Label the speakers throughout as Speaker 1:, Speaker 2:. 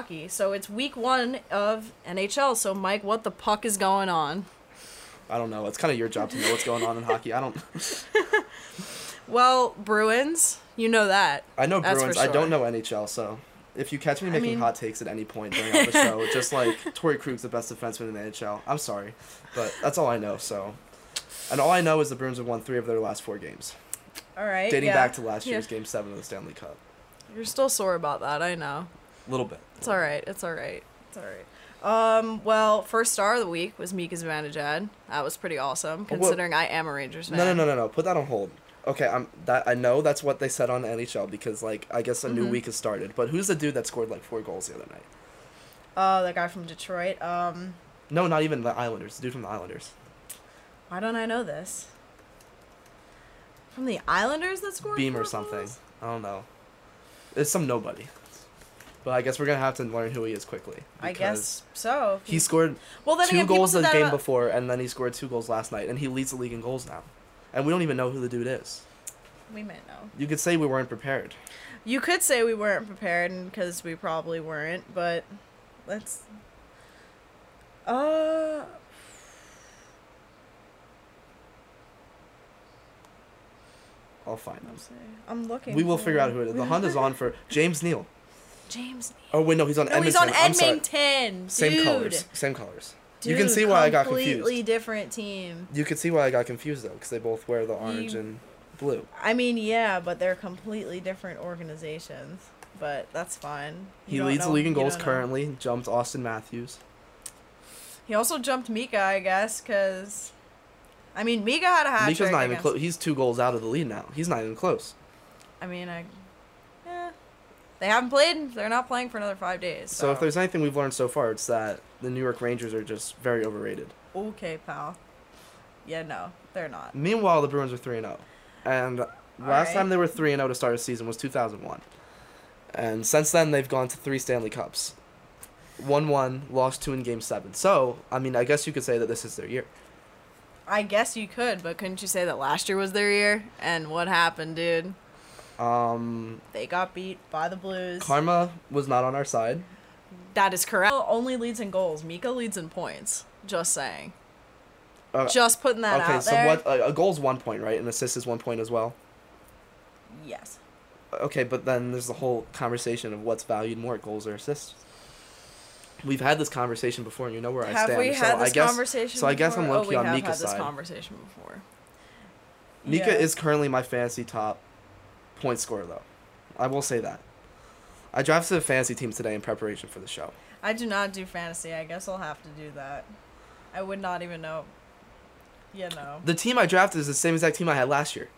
Speaker 1: hockey. So it's week one of NHL. So Mike, what the puck is going on?
Speaker 2: I don't know. It's kind of your job to know what's going on in hockey. I don't.
Speaker 1: Well, Bruins, you know that.
Speaker 2: I know
Speaker 1: That's
Speaker 2: Bruins. I don't know NHL. So if you catch me
Speaker 1: I
Speaker 2: making
Speaker 1: mean-
Speaker 2: hot takes at any point during the show, just like Torrey Krug's the best defenseman in the NHL, I'm sorry, but that's all I know. So, and all I know is the Bruins have won three of their last four games,
Speaker 1: All right.
Speaker 2: dating
Speaker 1: yeah.
Speaker 2: back to last
Speaker 1: Yeah.
Speaker 2: year's Game Seven of the Stanley Cup.
Speaker 1: You're still sore about that. I know.
Speaker 2: A little bit.
Speaker 1: It's all right. It's all right. It's all right. Um. Well, first star of the week was Mika Zibanejad. That was pretty awesome,
Speaker 2: well-
Speaker 1: considering I am a Rangers fan.
Speaker 2: No, no, no, no, no. Put that on hold. Okay, I'm that I know that's what they said on NHL because like I guess a new
Speaker 1: Mhm.
Speaker 2: week has started. But who's the dude that scored like four goals the other night?
Speaker 1: Oh, the guy from Detroit. Um.
Speaker 2: No, not even the Islanders. The dude from the Islanders.
Speaker 1: Why don't I know this? From the Islanders that scored
Speaker 2: Beam or something.
Speaker 1: goals?
Speaker 2: I don't know. It's some nobody. But I guess we're gonna have to learn who he is quickly.
Speaker 1: I
Speaker 2: because
Speaker 1: guess so.
Speaker 2: he scored
Speaker 1: well, then
Speaker 2: two goals the game before, and then he scored two goals last night, and he leads the league in goals now. And we don't even know who the dude is.
Speaker 1: We may know.
Speaker 2: You could say we weren't prepared.
Speaker 1: You could say we weren't prepared because we probably weren't, but let's. Uh.
Speaker 2: I'll find him.
Speaker 1: I'm looking.
Speaker 2: We will figure out who it is. The hunt is on for James Neal.
Speaker 1: James.
Speaker 2: Oh wait, no, he's on
Speaker 1: No,
Speaker 2: Edmonton.
Speaker 1: he's on. Edmonton.
Speaker 2: Same
Speaker 1: dude.
Speaker 2: colors. Same colors. Dude, you can see why I got confused.
Speaker 1: Completely different team.
Speaker 2: You can see why I got confused though, because they both wear the orange
Speaker 1: You-
Speaker 2: and blue.
Speaker 1: I mean, yeah, but they're completely different organizations. But that's fine. You
Speaker 2: He leads the league in goals
Speaker 1: know.
Speaker 2: currently. Jumped Austin Matthews.
Speaker 1: He also jumped Mika, I guess, because. I mean, Mika had a hat
Speaker 2: Mika's
Speaker 1: trick
Speaker 2: not even close. He's two goals out of the lead now. He's not even close.
Speaker 1: I mean, I. They haven't played. They're not playing for another five days.
Speaker 2: So.
Speaker 1: So,
Speaker 2: if there's anything we've learned so far, it's that the New York Rangers are just very overrated.
Speaker 1: Okay, pal. Yeah, no, they're not.
Speaker 2: Meanwhile, the Bruins are three and zero, and last
Speaker 1: Alright.
Speaker 2: time they were three and zero to start a season was two thousand one, and since then they've gone to three Stanley Cups, won one, lost two in Game Seven. So I mean, I guess you could say that this is their year.
Speaker 1: I guess you could, but couldn't you say that last year was their year? And what happened, dude?
Speaker 2: Um,
Speaker 1: They got beat by the Blues.
Speaker 2: karma was not on our side.
Speaker 1: that is correct. Only leads in goals. Mika leads in points. Just saying.
Speaker 2: Uh,
Speaker 1: Just putting that
Speaker 2: okay,
Speaker 1: out
Speaker 2: so
Speaker 1: there.
Speaker 2: what? A, goal is one point, right? An assist is one point as well.
Speaker 1: Yes.
Speaker 2: Okay, but then there's the whole conversation of what's valued more, goals or assists. We've had this conversation before, and you know where I stand.
Speaker 1: have we
Speaker 2: so
Speaker 1: had
Speaker 2: I
Speaker 1: this
Speaker 2: guess
Speaker 1: conversation?
Speaker 2: so I guess I'm
Speaker 1: before?
Speaker 2: low-key
Speaker 1: oh, we
Speaker 2: on
Speaker 1: have
Speaker 2: Mika's
Speaker 1: had this
Speaker 2: side.
Speaker 1: conversation before.
Speaker 2: Mika
Speaker 1: Yeah.
Speaker 2: is currently my fantasy top point scorer, though. I will say that. I drafted a fantasy team today in preparation for the show.
Speaker 1: I do not do fantasy. I guess I'll have to do that. I would not even know. You know.
Speaker 2: The team I drafted is the same exact team I had last year.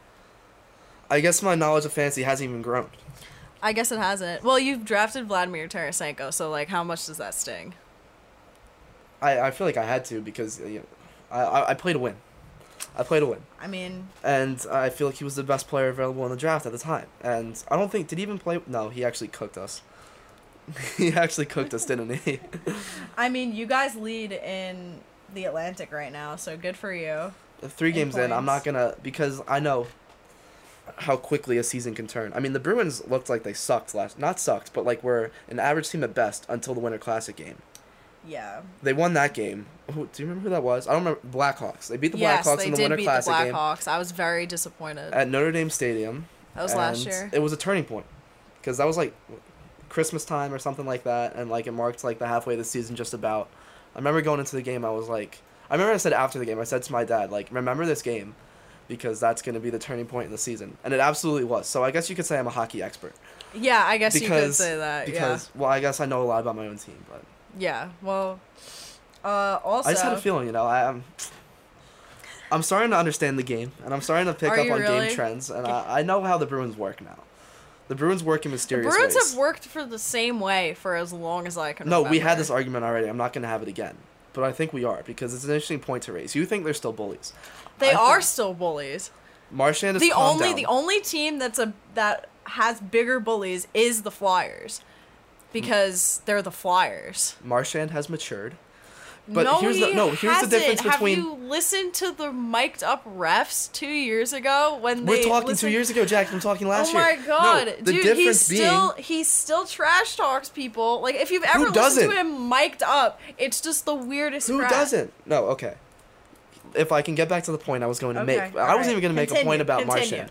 Speaker 2: I guess my knowledge of fantasy hasn't even grown.
Speaker 1: I guess it hasn't. Well, you've drafted Vladimir Tarasenko, so like, how much does that sting?
Speaker 2: I, I feel like I had to because you know, I, I I played to win. I played to win.
Speaker 1: I mean,
Speaker 2: and I feel like he was the best player available in the draft at the time. And I don't think did he even play? No, he actually cooked us. he actually cooked us, didn't he?
Speaker 1: I mean, you guys lead in the Atlantic right now, so good for you.
Speaker 2: Uh, three
Speaker 1: In
Speaker 2: games in, I'm not gonna because I know how quickly a season can turn. I mean, the Bruins looked like they sucked last, not sucked, but like were an average team at best until the Winter Classic game.
Speaker 1: Yeah.
Speaker 2: They won that game. Who, do you remember who that was? I don't remember. Blackhawks. They beat the
Speaker 1: yes,
Speaker 2: Blackhawks in the
Speaker 1: did
Speaker 2: Winter
Speaker 1: beat
Speaker 2: Classic
Speaker 1: the
Speaker 2: game
Speaker 1: Blackhawks. I was very disappointed.
Speaker 2: at Notre Dame Stadium.
Speaker 1: that was last year.
Speaker 2: It was a turning point because that was like Christmas time or something like that, and like it marked like the halfway of the season just about. I remember going into the game. I was like, I remember I said after the game, I said to my dad, like, remember this game, because that's going to be the turning point in the season, and it absolutely was. So I guess you could say I'm a hockey expert
Speaker 1: yeah, I guess you could say that.
Speaker 2: because well, I guess I know a lot about my own team, but
Speaker 1: yeah. Well. Uh. Also.
Speaker 2: I just had a feeling, you know, I am. I'm starting to understand the game, and I'm starting to pick
Speaker 1: Are
Speaker 2: up on
Speaker 1: really?
Speaker 2: game trends, and I, I know how the Bruins work now. The Bruins work in
Speaker 1: The
Speaker 2: mysterious
Speaker 1: Bruins
Speaker 2: ways.
Speaker 1: have worked for the same way for as long as I can.
Speaker 2: No, we had this argument already. I'm not going to have it again. But I think we are because it's an interesting point to raise. You think they're still bullies.
Speaker 1: They
Speaker 2: I
Speaker 1: are still bullies.
Speaker 2: Marchand is
Speaker 1: the only
Speaker 2: down.
Speaker 1: the only team that's a that has bigger bullies is the Flyers, because they're the Flyers.
Speaker 2: Marchand has matured. But
Speaker 1: no,
Speaker 2: here's the-
Speaker 1: he
Speaker 2: no, here's the
Speaker 1: hasn't.
Speaker 2: difference
Speaker 1: Have you listened to the mic'd up refs two years ago when
Speaker 2: We're
Speaker 1: they
Speaker 2: talking
Speaker 1: listened-
Speaker 2: two years ago, Jack. I'm talking last year.
Speaker 1: oh
Speaker 2: year.
Speaker 1: my god,
Speaker 2: No, the
Speaker 1: dude, he
Speaker 2: difference being,
Speaker 1: still he still trash talks people. Like if you've ever listened to him mic'd up, it's just the weirdest.
Speaker 2: who
Speaker 1: crap.
Speaker 2: doesn't? No, okay. If I can get back to the point I was going to
Speaker 1: Okay,
Speaker 2: make, I wasn't
Speaker 1: alright.
Speaker 2: even going to make a point about
Speaker 1: continue.
Speaker 2: Marchand.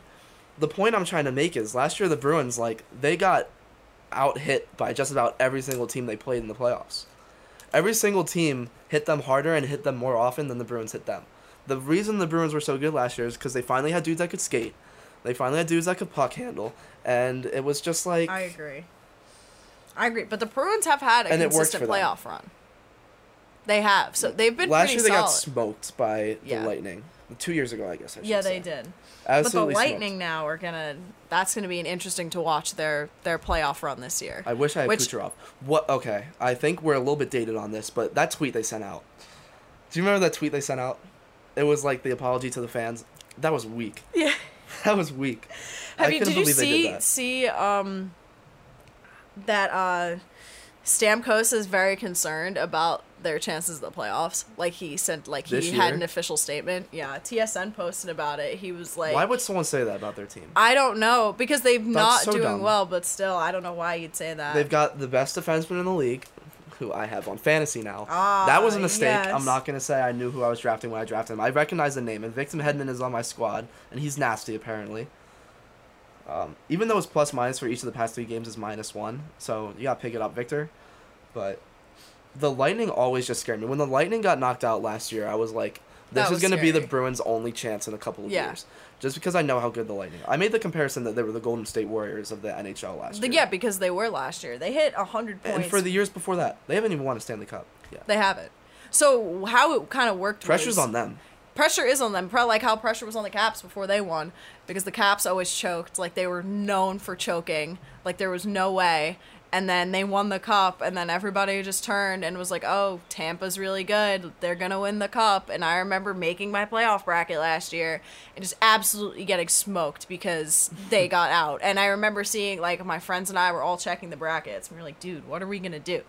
Speaker 2: The point I'm trying to make is last year the Bruins like they got out hit by just about every single team they played in the playoffs. Every single team hit them harder and hit them more often than the Bruins hit them. The reason the Bruins were so good last year is because they finally had dudes that could skate, they finally had dudes that could puck handle, and it was just like
Speaker 1: I agree. I agree, but the Bruins have had a
Speaker 2: And it worked
Speaker 1: consistent
Speaker 2: for them.
Speaker 1: playoff run. They have, so they've been
Speaker 2: last year they
Speaker 1: solid.
Speaker 2: got smoked by the
Speaker 1: Yeah.
Speaker 2: Lightning. Two years ago, I guess. I should
Speaker 1: yeah,
Speaker 2: say.
Speaker 1: they did.
Speaker 2: Absolutely
Speaker 1: but the
Speaker 2: smoked.
Speaker 1: Lightning now are gonna. That's gonna be an interesting to watch their their playoff run this year.
Speaker 2: I wish I had
Speaker 1: Which-
Speaker 2: Kucherov. What? Okay, I think we're a little bit dated on this, but that tweet they sent out. Do you remember that tweet they sent out? It was like the apology to the fans. That was weak.
Speaker 1: Yeah.
Speaker 2: That was weak.
Speaker 1: Have
Speaker 2: I
Speaker 1: you? Did you see
Speaker 2: did that.
Speaker 1: see um that uh Stamkos is very concerned about their chances of the playoffs. Like he sent, like he
Speaker 2: This
Speaker 1: had
Speaker 2: year?
Speaker 1: an official statement. Yeah, TSN posted about it. He was like,
Speaker 2: Why would someone say that about their team?
Speaker 1: I don't know because they've not
Speaker 2: so
Speaker 1: doing
Speaker 2: dumb.
Speaker 1: well, but still, I don't know why you'd say that.
Speaker 2: They've got the best defenseman in the league, who I have on fantasy now.
Speaker 1: Ah,
Speaker 2: that was a mistake.
Speaker 1: yes.
Speaker 2: I'm not gonna say I knew who I was drafting when I drafted him. I recognize the name, and Victor Hedman is on my squad, and he's nasty apparently. Um, even though his plus minus for each of the past three games is minus one, so you gotta pick it up, Victor. But the Lightning always just scared me. When the Lightning got knocked out last year, I was like, this is gonna be the. Bruins' only chance in a couple of
Speaker 1: Yeah.
Speaker 2: years. Just because I know how good the Lightning. I made the comparison that they were the Golden State Warriors of the NHL last
Speaker 1: The-
Speaker 2: year.
Speaker 1: yeah, because they were last year. They hit hundred points.
Speaker 2: And for the years before that, they haven't even won a Stanley Cup. Yeah.
Speaker 1: they haven't. So how it kind of worked?
Speaker 2: Pressure's
Speaker 1: was,
Speaker 2: on them.
Speaker 1: pressure is on them. Like how pressure was on the Caps before they won, because the Caps always choked. Like they were known for choking. Like there was no way. And then they won the cup, and then everybody just turned and was like, "Oh, Tampa's really good. They're gonna win the cup." And I remember making my playoff bracket last year and just absolutely getting smoked because they got out. And I remember seeing like my friends and I were all checking the brackets, and we were like, "Dude, what are we gonna do?"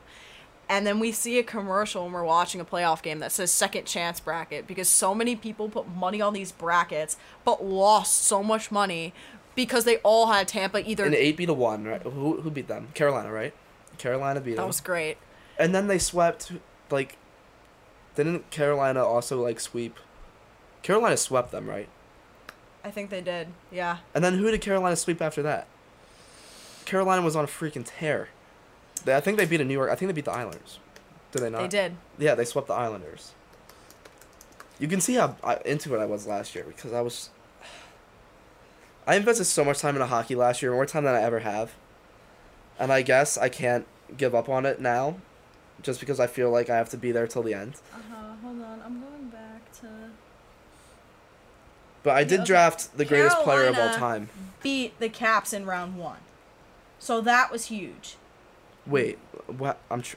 Speaker 1: and then we see a commercial when we're watching a playoff game that says second chance bracket because so many people put money on these brackets but lost so much money because they all had Tampa either
Speaker 2: An eight beat a one, right? Who who beat them? Carolina, right? Carolina beat
Speaker 1: that
Speaker 2: them.
Speaker 1: That was great.
Speaker 2: And then they swept like didn't Carolina also like sweep Carolina swept them, right?
Speaker 1: I think they did. Yeah.
Speaker 2: And then who did Carolina sweep after that? Carolina was on a freaking tear. They, I think they beat a New York. I think they beat the Islanders. Did they not?
Speaker 1: They did.
Speaker 2: Yeah, they swept the Islanders. You can see how uh, into it I was last year because I was. I invested so much time into hockey last year, more time than I ever have. And I guess I can't give up on it now, just because I feel like I have to be there till the end.
Speaker 1: Uh-huh. Hold on. I'm going back to
Speaker 2: But I did
Speaker 1: okay.
Speaker 2: draft the greatest player of all time.
Speaker 1: beat the Caps in round 1. So that was huge.
Speaker 2: Wait, what? I'm. Tr-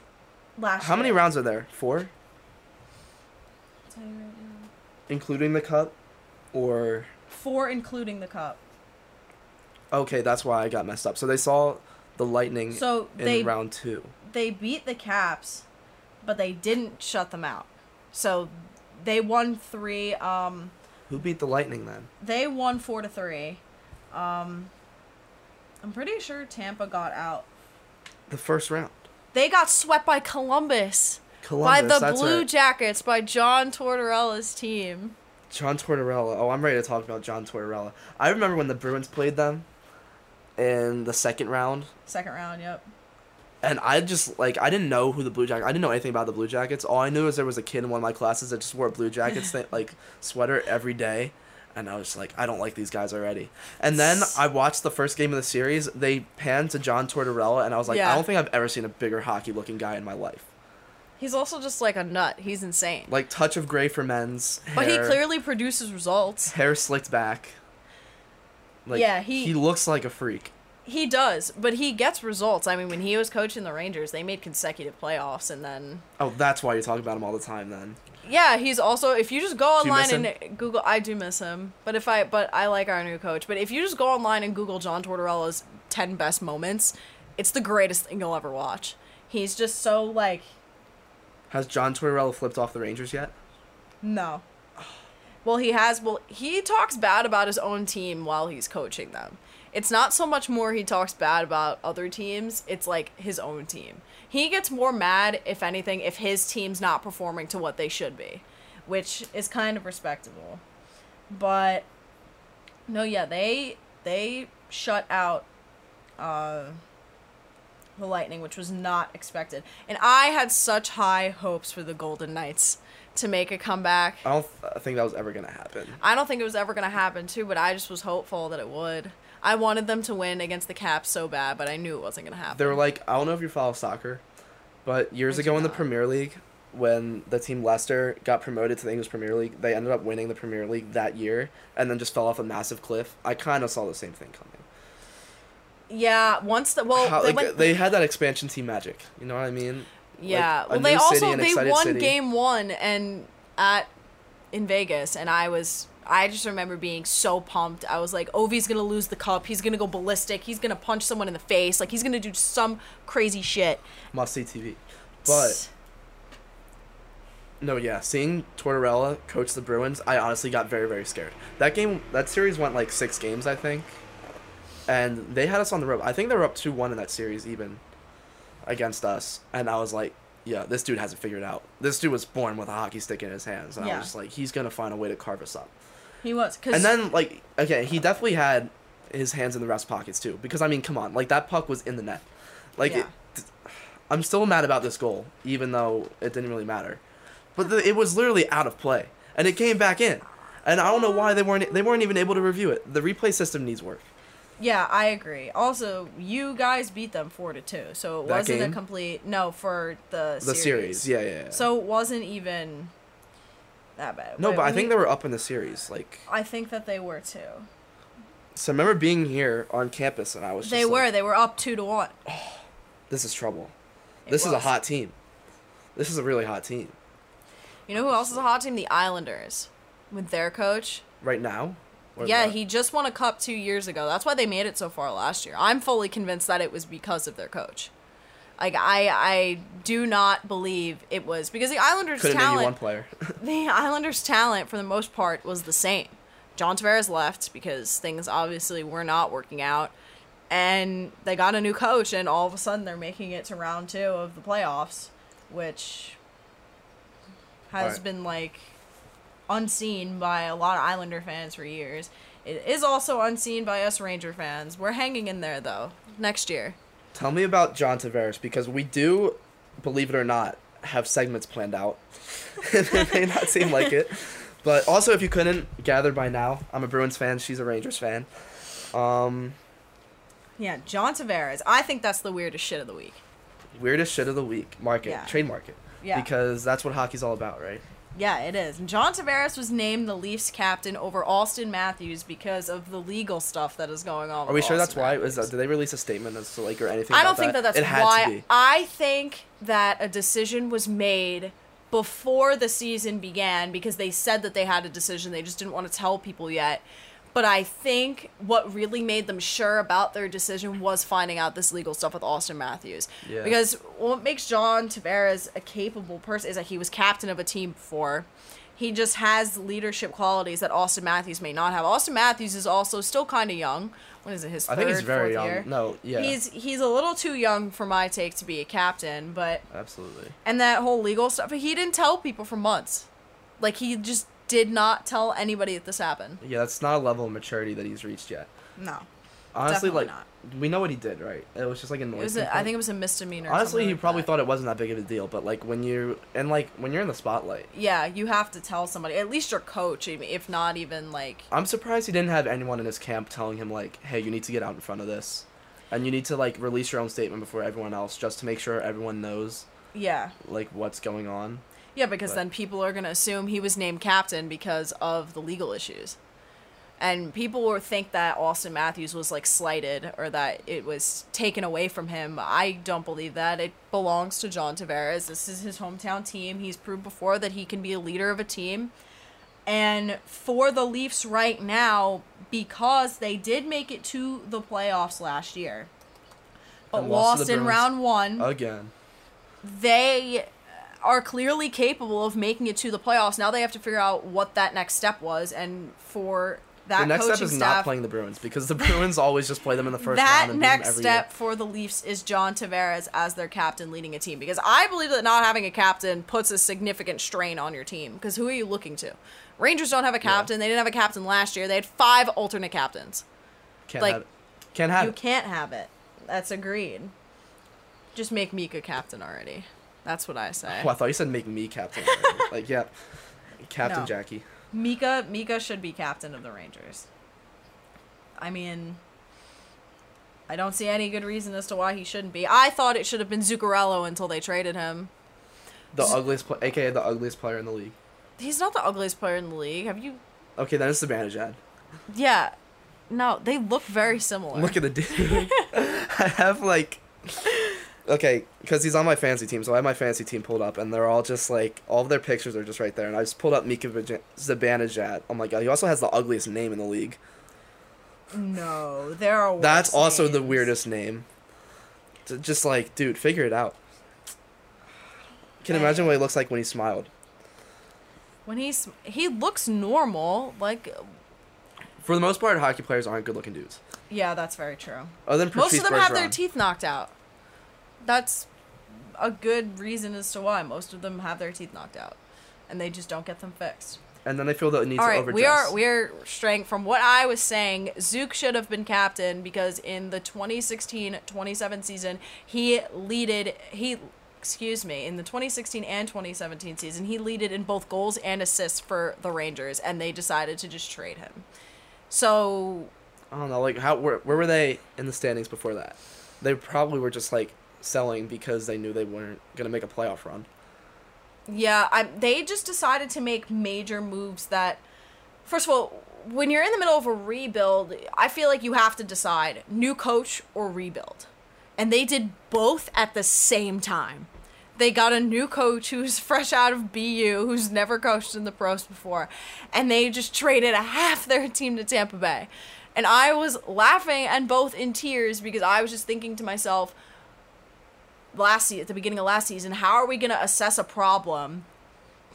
Speaker 1: Last
Speaker 2: how many rounds are there? Four,
Speaker 1: I'll tell you right
Speaker 2: including the cup, or
Speaker 1: 4 including the cup.
Speaker 2: Okay, that's why I got messed up. So they saw the Lightning
Speaker 1: So
Speaker 2: in
Speaker 1: they
Speaker 2: round two.
Speaker 1: they beat the Caps, but they didn't shut them out. So they won three. Um,
Speaker 2: Who beat the Lightning then?
Speaker 1: they won four to three. Um, I'm pretty sure Tampa got out.
Speaker 2: The first round.
Speaker 1: They got swept by Columbus,
Speaker 2: Columbus.
Speaker 1: by the Blue
Speaker 2: right.
Speaker 1: Jackets by John Tortorella's team.
Speaker 2: John Tortorella. Oh, I'm ready to talk about John Tortorella. I remember when the Bruins played them in the second round,
Speaker 1: Second round, yep.
Speaker 2: and I just like I didn't know who the Blue Jackets. I didn't know anything about the Blue Jackets. All I knew is there was a kid in one of my classes that just wore a Blue Jackets thing, like sweater every day, and I was like, I don't like these guys already. And then I watched the first game of the series. They panned to John Tortorella, and I was like,
Speaker 1: Yeah.
Speaker 2: I don't think I've ever seen a bigger hockey looking guy in my life.
Speaker 1: He's also just like a nut. He's insane.
Speaker 2: Like touch of gray for men's.
Speaker 1: but he clearly produces results.
Speaker 2: hair slicked back. Like,
Speaker 1: Yeah, he-
Speaker 2: he looks like a freak.
Speaker 1: He does, but he gets results. I mean, when he was coaching the Rangers, they made consecutive playoffs, and then
Speaker 2: Oh, that's why you talk about him all the time then.
Speaker 1: Yeah, he's also if you just go online and Google I do miss him. But if I but I like our new coach. But if you just go online and Google John Tortorella's 10 best moments, it's the greatest thing you'll ever watch. He's just so like
Speaker 2: Has John Tortorella flipped off the Rangers yet?
Speaker 1: No. Well, he has. Well, he talks bad about his own team while he's coaching them. It's not so much more he talks bad about other teams, it's like his own team. He gets more mad, if anything, if his team's not performing to what they should be, which is kind of respectable. But no, yeah, they they shut out uh the Lightning, which was not expected. And I had such high hopes for the Golden Knights to make a comeback.
Speaker 2: I don't th- think that was ever gonna happen.
Speaker 1: I don't think it was ever going to happen too, but I just was hopeful that it would. I wanted them to win against the Caps so bad, but I knew it wasn't going to happen.
Speaker 2: They were like, I don't know if you follow soccer, but years
Speaker 1: I
Speaker 2: ago in the. Premier League, when the team Leicester got promoted to the English Premier League, they ended up winning the Premier League that year and then just fell off a massive cliff. I kind of saw the same thing coming.
Speaker 1: yeah, once the well,
Speaker 2: How,
Speaker 1: they
Speaker 2: like,
Speaker 1: went.
Speaker 2: they had that expansion team magic. You know what I mean?
Speaker 1: Yeah,
Speaker 2: like,
Speaker 1: well, they also they won
Speaker 2: city.
Speaker 1: game one and at in Vegas, and I was. I just remember being so pumped. I was like, Ovi's gonna lose the cup. He's gonna go ballistic. He's gonna punch someone in the face. Like he's gonna do some crazy shit.
Speaker 2: Must see TV. But no, yeah, seeing Tortorella coach the Bruins, I honestly got very very scared. That game, that series went like six games, I think, and they had us on the rope. I think they were up two one in that series even against us, and I was like, yeah, this dude has it figured out. This dude was born with a hockey stick in his hands, and I was just like, he's gonna find a way to carve us up.
Speaker 1: he was. Cause
Speaker 2: And then like, okay, he definitely had his hands in the ref's pockets too, because I mean, come on, like that puck was in the net, like.
Speaker 1: Yeah.
Speaker 2: It, I'm still mad about this goal, even though it didn't really matter. But the, it was literally out of play, and it came back in, and I don't know why they weren't they weren't even able to review it. The replay system needs work.
Speaker 1: Yeah, I agree. Also, you guys beat them four to two, so it
Speaker 2: That
Speaker 1: wasn't
Speaker 2: game?
Speaker 1: a complete no for the
Speaker 2: The series, yeah, yeah. yeah.
Speaker 1: So it wasn't even that bad.
Speaker 2: no, but I
Speaker 1: when
Speaker 2: think they were up in the series. Like,
Speaker 1: I think that they were too.
Speaker 2: so I remember being here on campus, and I was. Just
Speaker 1: They
Speaker 2: like,
Speaker 1: were. They were up two to one.
Speaker 2: This is trouble.
Speaker 1: It
Speaker 2: this is a hot team. This is a really hot team
Speaker 1: You know who else is a hot team? The Islanders, with their coach.
Speaker 2: right now.
Speaker 1: Yeah, he just won a cup two years ago. That's why they made it so far last year. I'm fully convinced that it was because of their coach. Like I, I do not believe it was because the Islanders'
Speaker 2: couldn't name you one
Speaker 1: talent.
Speaker 2: player.
Speaker 1: the Islanders' talent, for the most part, was the same. John Tavares left because things obviously were not working out, and they got a new coach, and all of a sudden they're making it to round two of the playoffs, which has
Speaker 2: Right.
Speaker 1: been like unseen by a lot of Islander fans for years. It is also unseen by us Ranger fans. We're hanging in there though. Next year.
Speaker 2: Tell me about John Tavares because we do, believe it or not, have segments planned out. it may not seem like it, but also if you couldn't gather by now, I'm a Bruins fan. She's a Rangers fan. Um,
Speaker 1: Yeah, John Tavares. I think that's the weirdest shit of the week.
Speaker 2: weirdest shit of the week. Market,
Speaker 1: Yeah.
Speaker 2: trademark it.
Speaker 1: Yeah.
Speaker 2: Because that's what hockey's all about, right?
Speaker 1: Yeah, it is. And John Tavares was named the Leafs captain over Austin Matthews because of the legal stuff that is going on.
Speaker 2: Are we sure that's why?
Speaker 1: Matthews.
Speaker 2: Is that, did they release a statement as to like or anything?
Speaker 1: I don't think that, that's
Speaker 2: it had
Speaker 1: why. I think that a decision was made before the season began because they said that they had a decision. They just didn't want to tell people yet. But I think what really made them sure about their decision was finding out this legal stuff with Austin Matthews.
Speaker 2: Yeah.
Speaker 1: Because what makes John Tavares a capable person is that he was captain of a team before. He just has leadership qualities that Austin Matthews may not have. Austin Matthews is also still kind of young. What is it? His
Speaker 2: I
Speaker 1: third,
Speaker 2: think he's very
Speaker 1: fourth
Speaker 2: young.
Speaker 1: year?
Speaker 2: No, yeah,
Speaker 1: He's he's a little too young for my take to be a captain, but
Speaker 2: absolutely.
Speaker 1: and that whole legal stuff. He didn't tell people for months. Like he just did not tell anybody that this happened.
Speaker 2: Yeah, that's not a level of maturity that he's reached yet.
Speaker 1: No,
Speaker 2: Honestly, like we know what he did, right? It was just like a noise.
Speaker 1: it was. A, I think it was a misdemeanor.
Speaker 2: Honestly, he
Speaker 1: like
Speaker 2: probably
Speaker 1: that.
Speaker 2: thought it wasn't that big of a deal, but like when you and like when you're in the spotlight,
Speaker 1: Yeah, you have to tell somebody. At least your coach, if not even like.
Speaker 2: I'm surprised he didn't have anyone in his camp telling him like, "Hey, you need to get out in front of this, and you need to like release your own statement before everyone else, just to make sure everyone knows
Speaker 1: Yeah,
Speaker 2: like what's going on."
Speaker 1: Yeah, because
Speaker 2: But-
Speaker 1: then people are gonna assume he was named captain because of the legal issues, and people will think that Austin Matthews was like slighted or that it was taken away from him. I don't believe that. It belongs to John Tavares. This is his hometown team. He's proved before that he can be a leader of a team. And for the Leafs right now, because they did make it to the playoffs last year, but
Speaker 2: lost
Speaker 1: lost in round one,
Speaker 2: Again,
Speaker 1: they are clearly capable of making it to the playoffs. Now they have to figure out what that next step was, and for that
Speaker 2: the next step is
Speaker 1: staff,
Speaker 2: not playing the Bruins because the Bruins always just play them in the first
Speaker 1: that
Speaker 2: round. and beat
Speaker 1: next step
Speaker 2: Year.
Speaker 1: for the Leafs is John Tavares as their captain leading a team because I believe that not having a captain puts a significant strain on your team because who are you looking to? Rangers don't have a captain. They didn't have a captain last year. They had five alternate captains.
Speaker 2: Can't
Speaker 1: like,
Speaker 2: have it. Can't have
Speaker 1: You
Speaker 2: it.
Speaker 1: can't have it. That's agreed. Just make Mika captain already. That's what I say.
Speaker 2: Oh, I thought you said make me captain. like yeah, Captain
Speaker 1: No.
Speaker 2: Jackie.
Speaker 1: Mika Mika should be captain of the Rangers. I mean, I don't see any good reason as to why he shouldn't be. I thought it should have been Zuccarello until they traded him.
Speaker 2: The
Speaker 1: Z-
Speaker 2: ugliest, pla aka the ugliest player in the league.
Speaker 1: He's not the ugliest player in the league. Have you?
Speaker 2: Okay, then it's Zibanejad.
Speaker 1: Yeah. No, they look very similar.
Speaker 2: Look at the dude. I have like, okay, because he's on my fantasy team, so I have my fantasy team pulled up, and they're all just like all of their pictures are just right there, and I just pulled up Mika Zibanejad. Oh my god, he also has the ugliest name in the league.
Speaker 1: no, there are.
Speaker 2: That's also the weirdest name. Just like, dude, figure it out. Can imagine what he looks like when he smiled.
Speaker 1: When he's he looks normal, like
Speaker 2: For the most part, hockey players aren't good-looking dudes.
Speaker 1: yeah, that's very true.
Speaker 2: Other than
Speaker 1: Most of them have their teeth knocked out. That's a good reason as to why most of them have their teeth knocked out, and they just don't get them fixed.
Speaker 2: and then they feel the need
Speaker 1: All
Speaker 2: to
Speaker 1: right,
Speaker 2: overdress.
Speaker 1: we are we are straying from what I was saying. Zook should have been captain because in the 2016-27 season he leaded he excuse me in the 2016 and 2017 season he leaded in both goals and assists for the Rangers, and they decided to just trade him. So
Speaker 2: I don't know, like how where, where were they in the standings before that? They probably were just like selling because they knew they weren't gonna make a playoff run.
Speaker 1: Yeah, I, they just decided to make major moves that, first of all, when you're in the middle of a rebuild, I feel like you have to decide new coach or rebuild. And they did both at the same time. They got a new coach who's fresh out of BU, who's never coached in the pros before, and they just traded a half their team to Tampa Bay. And I was laughing and both in tears because I was just thinking to myself, last at the beginning of last season, how are we going to assess a problem?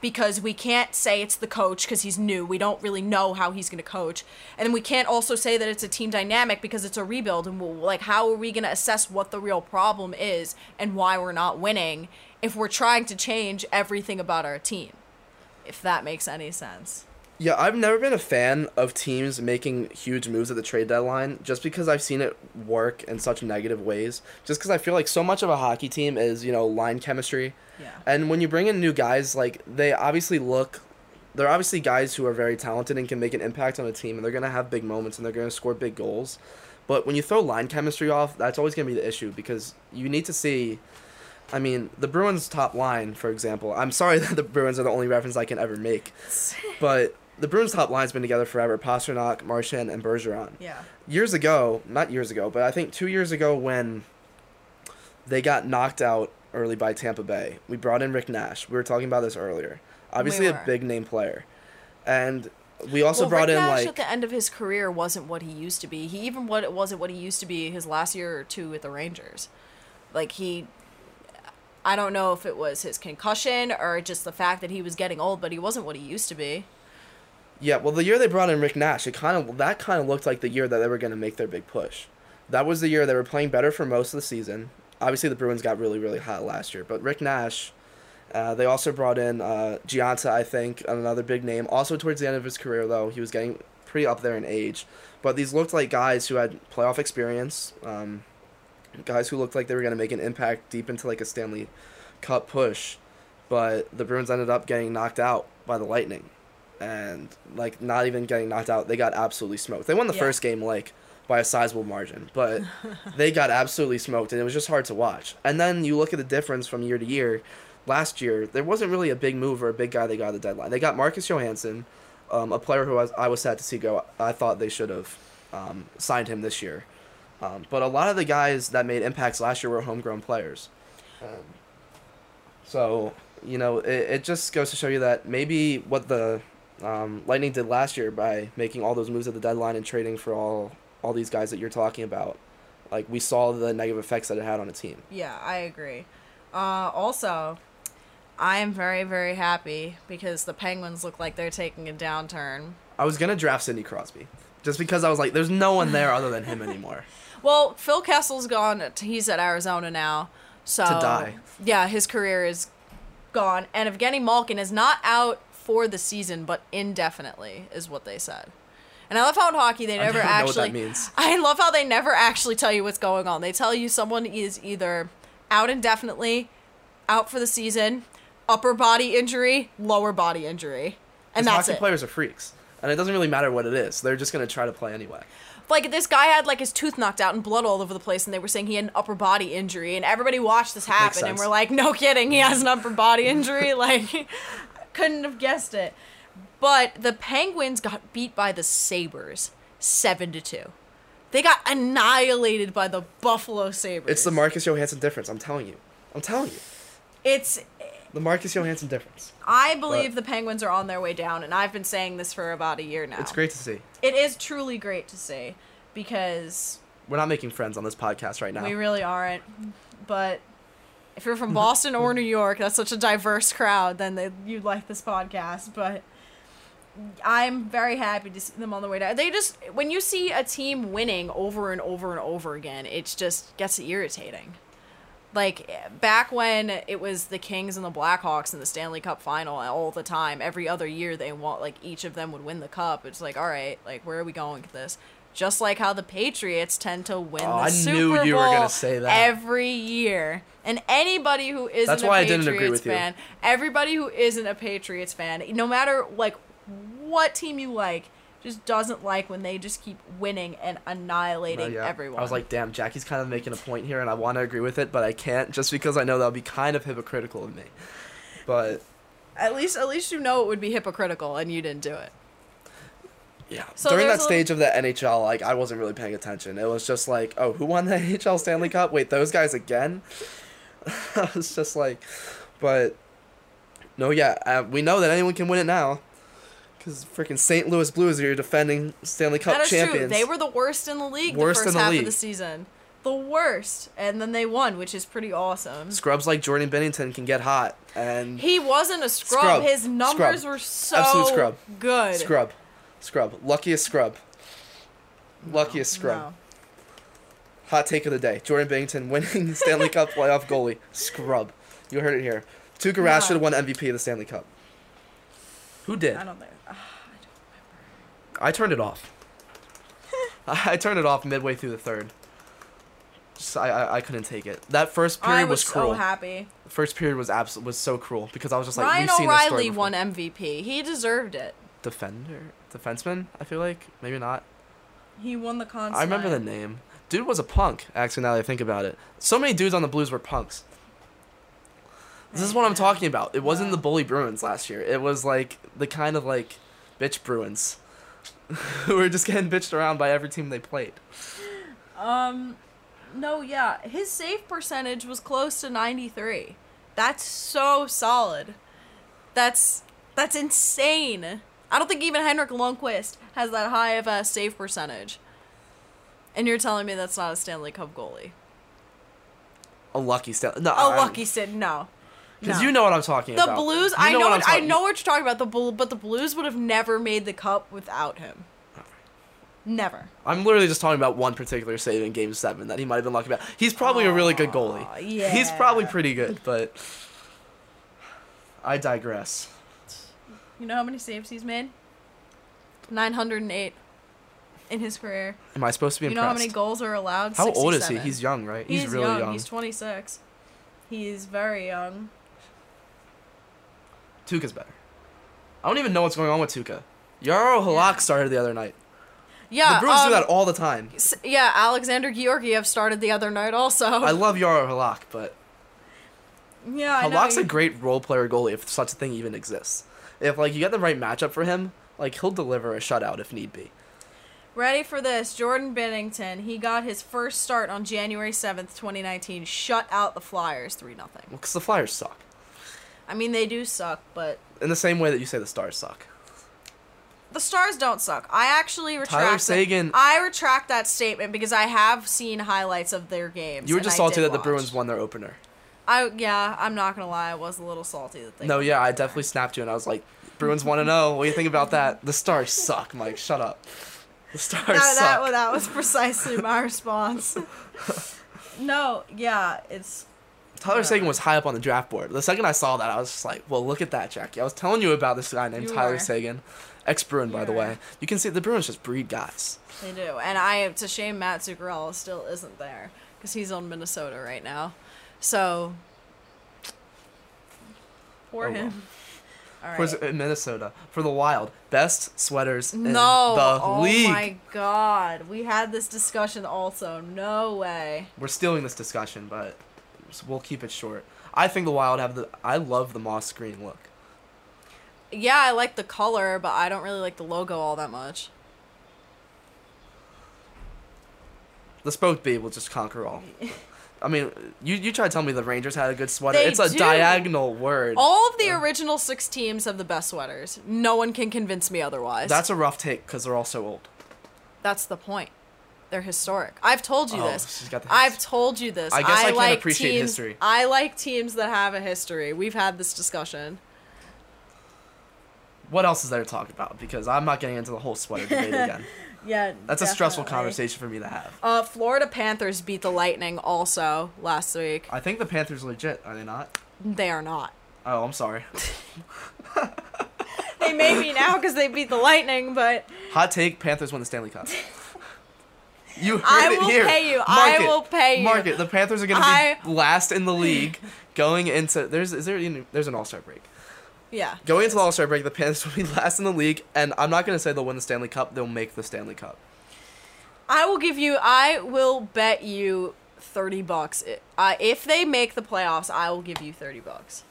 Speaker 1: Because we can't say it's the coach because he's new. We don't really know how he's going to coach, and we can't also say that it's a team dynamic because it's a rebuild. And we'll, like, how are we going to assess what the real problem is and why we're not winning if we're trying to change everything about our team? If that makes any sense.
Speaker 2: Yeah, I've never been a fan of teams making huge moves at the trade deadline just because I've seen it work in such negative ways. Just because I feel like so much of a hockey team is, you know, line chemistry.
Speaker 1: Yeah.
Speaker 2: And when you bring in new guys, like, they obviously look. They're obviously guys who are very talented and can make an impact on a team, and they're going to have big moments and they're going to score big goals. But when you throw line chemistry off, that's always going to be the issue because you need to see. I mean, the Bruins' top line, for example. I'm sorry that the Bruins are the only reference I can ever make, but the Bruins' top line's been together forever. Pastrnak, Marchand, and Bergeron.
Speaker 1: Yeah.
Speaker 2: Years ago, not years ago, but I think two years ago when they got knocked out early by Tampa Bay, we brought in Rick Nash. We were talking about this earlier. Obviously,
Speaker 1: We
Speaker 2: a big name player, and we also
Speaker 1: well,
Speaker 2: brought
Speaker 1: Rick
Speaker 2: in
Speaker 1: Nash
Speaker 2: like
Speaker 1: at the end of his career wasn't what he used to be. He even what it wasn't what he used to be his last year or two with the Rangers. Like he, I don't know if it was his concussion or just the fact that he was getting old, but he wasn't what he used to be.
Speaker 2: Yeah, well, the year they brought in Rick Nash, it kind of that kind of looked like the year that they were going to make their big push. That was the year they were playing better for most of the season. Obviously, the Bruins got really, really hot last year, but Rick Nash. Uh, they also brought in uh, I think, another big name. Also, towards the end of his career, though, he was getting pretty up there in age. But these looked like guys who had playoff experience, um, guys who looked like they were going to make an impact deep into like a Stanley Cup push. But the Bruins ended up getting knocked out by the Lightning and like not even getting knocked out. They got absolutely smoked. They won the
Speaker 1: Yeah.
Speaker 2: first game like by a sizable margin, but they got absolutely smoked, and it was just hard to watch. And then you look at the difference from year to year. Last year, there wasn't really a big move or a big guy they got at the deadline. They got Marcus Johansson, um, a player who I was, I was sad to see go. I thought they should have um, signed him this year. Um, but a lot of the guys that made impacts last year were homegrown players. Um, so, you know, it, it just goes to show you that maybe what the um, Lightning did last year by making all those moves at the deadline and trading for all all these guys that you're talking about, like we saw the negative effects that it had on a team.
Speaker 1: Yeah, I agree. Uh, also, I am very, very happy because the Penguins look like they're taking a downturn.
Speaker 2: I was gonna draft Sidney Crosby, just because I was like, there's no one there other than him anymore.
Speaker 1: Well, Phil Kessel's gone. He's at Arizona now. So
Speaker 2: To die.
Speaker 1: Yeah, his career is gone. And Evgeny Malkin is not out for the season, but indefinitely is what they said. And I love how in hockey they
Speaker 2: I
Speaker 1: never
Speaker 2: what
Speaker 1: actually.
Speaker 2: that means.
Speaker 1: I love how they never actually tell you what's going on. They tell you someone is either out indefinitely, out for the season, upper body injury, lower body injury, and that's
Speaker 2: hockey
Speaker 1: it.
Speaker 2: players are freaks, and it doesn't really matter what it is. They're just gonna try to play anyway.
Speaker 1: like this guy had like his tooth knocked out and blood all over the place and they were saying he had an upper body injury and everybody watched this happen and we're like no kidding he has an upper body injury like couldn't have guessed it but the penguins got beat by the sabres 7 to 2 they got annihilated by the buffalo sabres
Speaker 2: It's the Marcus Johansson difference. I'm telling you. I'm telling you.
Speaker 1: it's
Speaker 2: The Marcus Johansson difference.
Speaker 1: i believe
Speaker 2: But-
Speaker 1: the penguins are on their way down and i've been saying this for about a year now
Speaker 2: It's great to see.
Speaker 1: it is truly great to see because
Speaker 2: We're not making friends on this podcast right now.
Speaker 1: We really aren't. But if you're from Boston or New York, that's such a diverse crowd, then they, you'd like this podcast. But I'm very happy to see them on the way down. They just, when you see a team winning over and over and over again, it just gets irritating. Like back when it was the Kings and the Blackhawks in the Stanley Cup final all the time, every other year they want like each of them would win the cup. It's like, all right, like where are we going with this? Just like how the Patriots tend to win
Speaker 2: Oh,
Speaker 1: the
Speaker 2: I
Speaker 1: Super
Speaker 2: knew
Speaker 1: Bowl
Speaker 2: you were gonna say that.
Speaker 1: every year. And anybody who isn't
Speaker 2: That's
Speaker 1: a
Speaker 2: why I
Speaker 1: Patriots
Speaker 2: didn't agree with you.
Speaker 1: fan, everybody who isn't a Patriots fan, no matter like what team you like, just doesn't like when they just keep winning and annihilating
Speaker 2: No, yeah.
Speaker 1: everyone.
Speaker 2: I was like, damn, Jackie's kind of making a point here, and I want to agree with it, but I can't just because I know that would be kind of hypocritical of me. But
Speaker 1: at least at least you know it would be hypocritical and you didn't do it.
Speaker 2: Yeah,
Speaker 1: So
Speaker 2: during that stage of the NHL, like I wasn't really paying attention. It was just like, oh, who won the NHL Stanley Cup? Wait, those guys again? I was just like, but no, yeah, uh, we know that anyone can win it now. Because freaking St. Louis Blues are your defending Stanley Cup
Speaker 1: that is
Speaker 2: champions.
Speaker 1: true. They were the worst in the league
Speaker 2: Worst
Speaker 1: the first
Speaker 2: in the
Speaker 1: half
Speaker 2: league.
Speaker 1: of the season. The worst. And then they won, which is pretty awesome.
Speaker 2: Scrubs like Jordan Binnington can get hot, and
Speaker 1: He wasn't a scrub.
Speaker 2: Scrub.
Speaker 1: His numbers
Speaker 2: Scrub.
Speaker 1: were so
Speaker 2: Absolute scrub.
Speaker 1: good.
Speaker 2: Scrub. Scrub. Luckiest scrub. Luckiest scrub.
Speaker 1: No.
Speaker 2: Hot take of the day. Jordan Binnington winning Stanley Cup playoff goalie. Scrub. You heard it here. Tuukka Rask
Speaker 1: No.
Speaker 2: should have won MVP of the Stanley Cup. Who did?
Speaker 1: I don't think. ah,
Speaker 2: I turned it off. I I turned it off midway through the third. Just, I, I I couldn't take it. That first period
Speaker 1: I
Speaker 2: was,
Speaker 1: was
Speaker 2: cruel.
Speaker 1: so happy.
Speaker 2: The first period was abs- was so cruel because I was just like,
Speaker 1: Ryan
Speaker 2: we've seen this story
Speaker 1: O'Reilly won MVP. He deserved it.
Speaker 2: Defender, defenseman. I feel like maybe not.
Speaker 1: He won the Conn
Speaker 2: I remember the name. Dude was a punk. Actually, now that I think about it, so many dudes on the Blues were punks. This is what I'm talking about. It wasn't the bully Bruins last year. It was like the kind of like bitch Bruins who were just getting bitched around by every team they played.
Speaker 1: Um, no, yeah, his save percentage was close to 93. That's so solid. That's that's insane. I don't think even Henrik Lundqvist has that high of a save percentage. And you're telling me that's not a Stanley Cup goalie?
Speaker 2: A lucky step. No,
Speaker 1: Oh, lucky Sid, no.
Speaker 2: Because
Speaker 1: No.
Speaker 2: you know what I'm talking
Speaker 1: The
Speaker 2: about.
Speaker 1: The Blues,
Speaker 2: You
Speaker 1: I know,
Speaker 2: what
Speaker 1: I know what you're talking about. The Blu- but the Blues would have never made the cup without him. Never.
Speaker 2: I'm literally just talking about one particular save in Game Seven that he might have been lucky about. He's probably a really good goalie.
Speaker 1: Aw,
Speaker 2: He's probably pretty good, but I digress.
Speaker 1: You know how many saves he's made? 908 in his career.
Speaker 2: Am I supposed to be impressed?
Speaker 1: You know how many goals are allowed?
Speaker 2: How old is he? He's young, right?
Speaker 1: He's,
Speaker 2: He's, really
Speaker 1: young.
Speaker 2: young.
Speaker 1: He's 26. He's very young.
Speaker 2: Tuukka's better. I don't even know what's going on with Tuukka. Jaro Halak started the other night.
Speaker 1: Yeah,
Speaker 2: the Bruins
Speaker 1: um,
Speaker 2: do that all the time.
Speaker 1: yeah. Alexander Georgiev started the other night also.
Speaker 2: I love Jaro Halak, but
Speaker 1: yeah, I know.
Speaker 2: Halak's a great role player goalie if such a thing even exists. If like you get the right matchup for him, like he'll deliver a shutout if need be.
Speaker 1: Ready for this? Jordan Binnington. He got his first start on January 7th, 2019. Shut out the Flyers 3 0.
Speaker 2: Because the Flyers suck.
Speaker 1: I mean, they do suck, but
Speaker 2: In the same way that you say the Stars suck.
Speaker 1: the Stars don't suck. I actually retract
Speaker 2: Tyler
Speaker 1: that-
Speaker 2: Seguin-
Speaker 1: I retract that statement because I have seen highlights of their games.
Speaker 2: You were just salty that the. Bruins won their opener.
Speaker 1: I yeah, I'm not gonna lie, I was a little salty that they.
Speaker 2: No, yeah, I definitely snapped you, and I was like, Bruins want to know. What do you think about that? The Stars suck, Mike. Shut up. The Stars
Speaker 1: that
Speaker 2: suck.
Speaker 1: wa- that was precisely my response. no, yeah, it's
Speaker 2: Tyler Seguin was high up on the draft board. The second I saw that, I was just like, well, look at that, Jackie. I was telling you about this guy named
Speaker 1: You
Speaker 2: Tyler
Speaker 1: were.
Speaker 2: Seguin, ex Bruin, by the way. You can see the Bruins just breed guys.
Speaker 1: they do, and I it's a shame Matt Zuccarello still isn't there because he's on Minnesota right now, so. For
Speaker 2: Oh, well.
Speaker 1: him.
Speaker 2: For Minnesota, for the Wild, best sweaters in
Speaker 1: No.
Speaker 2: the
Speaker 1: oh
Speaker 2: league.
Speaker 1: my god. We had this discussion also. No way.
Speaker 2: We're stealing this discussion, but we'll keep it short. I think the Wild have the. I love the moss green look.
Speaker 1: Yeah, I like the color, but I don't really like the logo all that much.
Speaker 2: The spoke bee will just conquer all. I mean, you you try to tell me the Rangers had a good sweater.
Speaker 1: They
Speaker 2: it's a
Speaker 1: do.
Speaker 2: diagonal word.
Speaker 1: All of the original six teams have the best sweaters. No one can convince me otherwise.
Speaker 2: That's a rough take because they're all so old.
Speaker 1: That's the point. They're historic. I've told you
Speaker 2: Oh,
Speaker 1: this.
Speaker 2: she's got the
Speaker 1: I've told you this.
Speaker 2: I guess I can't
Speaker 1: like
Speaker 2: appreciate
Speaker 1: teams,
Speaker 2: history.
Speaker 1: I like teams that have a history. We've had this discussion.
Speaker 2: What else is there to talk about? Because I'm not getting into the whole sweater debate again.
Speaker 1: Yeah,
Speaker 2: That's a stressful conversation for me to have.
Speaker 1: Uh, Florida Panthers beat the Lightning also last week.
Speaker 2: I think the Panthers are legit, are they not?
Speaker 1: They are not.
Speaker 2: Oh, I'm sorry.
Speaker 1: They may be now because they beat the Lightning, but
Speaker 2: Hot take: Panthers win the Stanley Cup. You heard
Speaker 1: I
Speaker 2: it
Speaker 1: will
Speaker 2: here.
Speaker 1: pay you.
Speaker 2: Mark
Speaker 1: I
Speaker 2: it.
Speaker 1: will pay you.
Speaker 2: Mark it. The Panthers are going to
Speaker 1: I-
Speaker 2: be last in the league going into. There's is there any- there's an All Star break.
Speaker 1: Yeah.
Speaker 2: Going into the All Star break, the Panthers will be last in the league, and I'm not going to say they'll win the Stanley Cup. They'll make the Stanley Cup.
Speaker 1: I will give you. I will bet you thirty bucks. I if they make the playoffs, I will give you thirty bucks.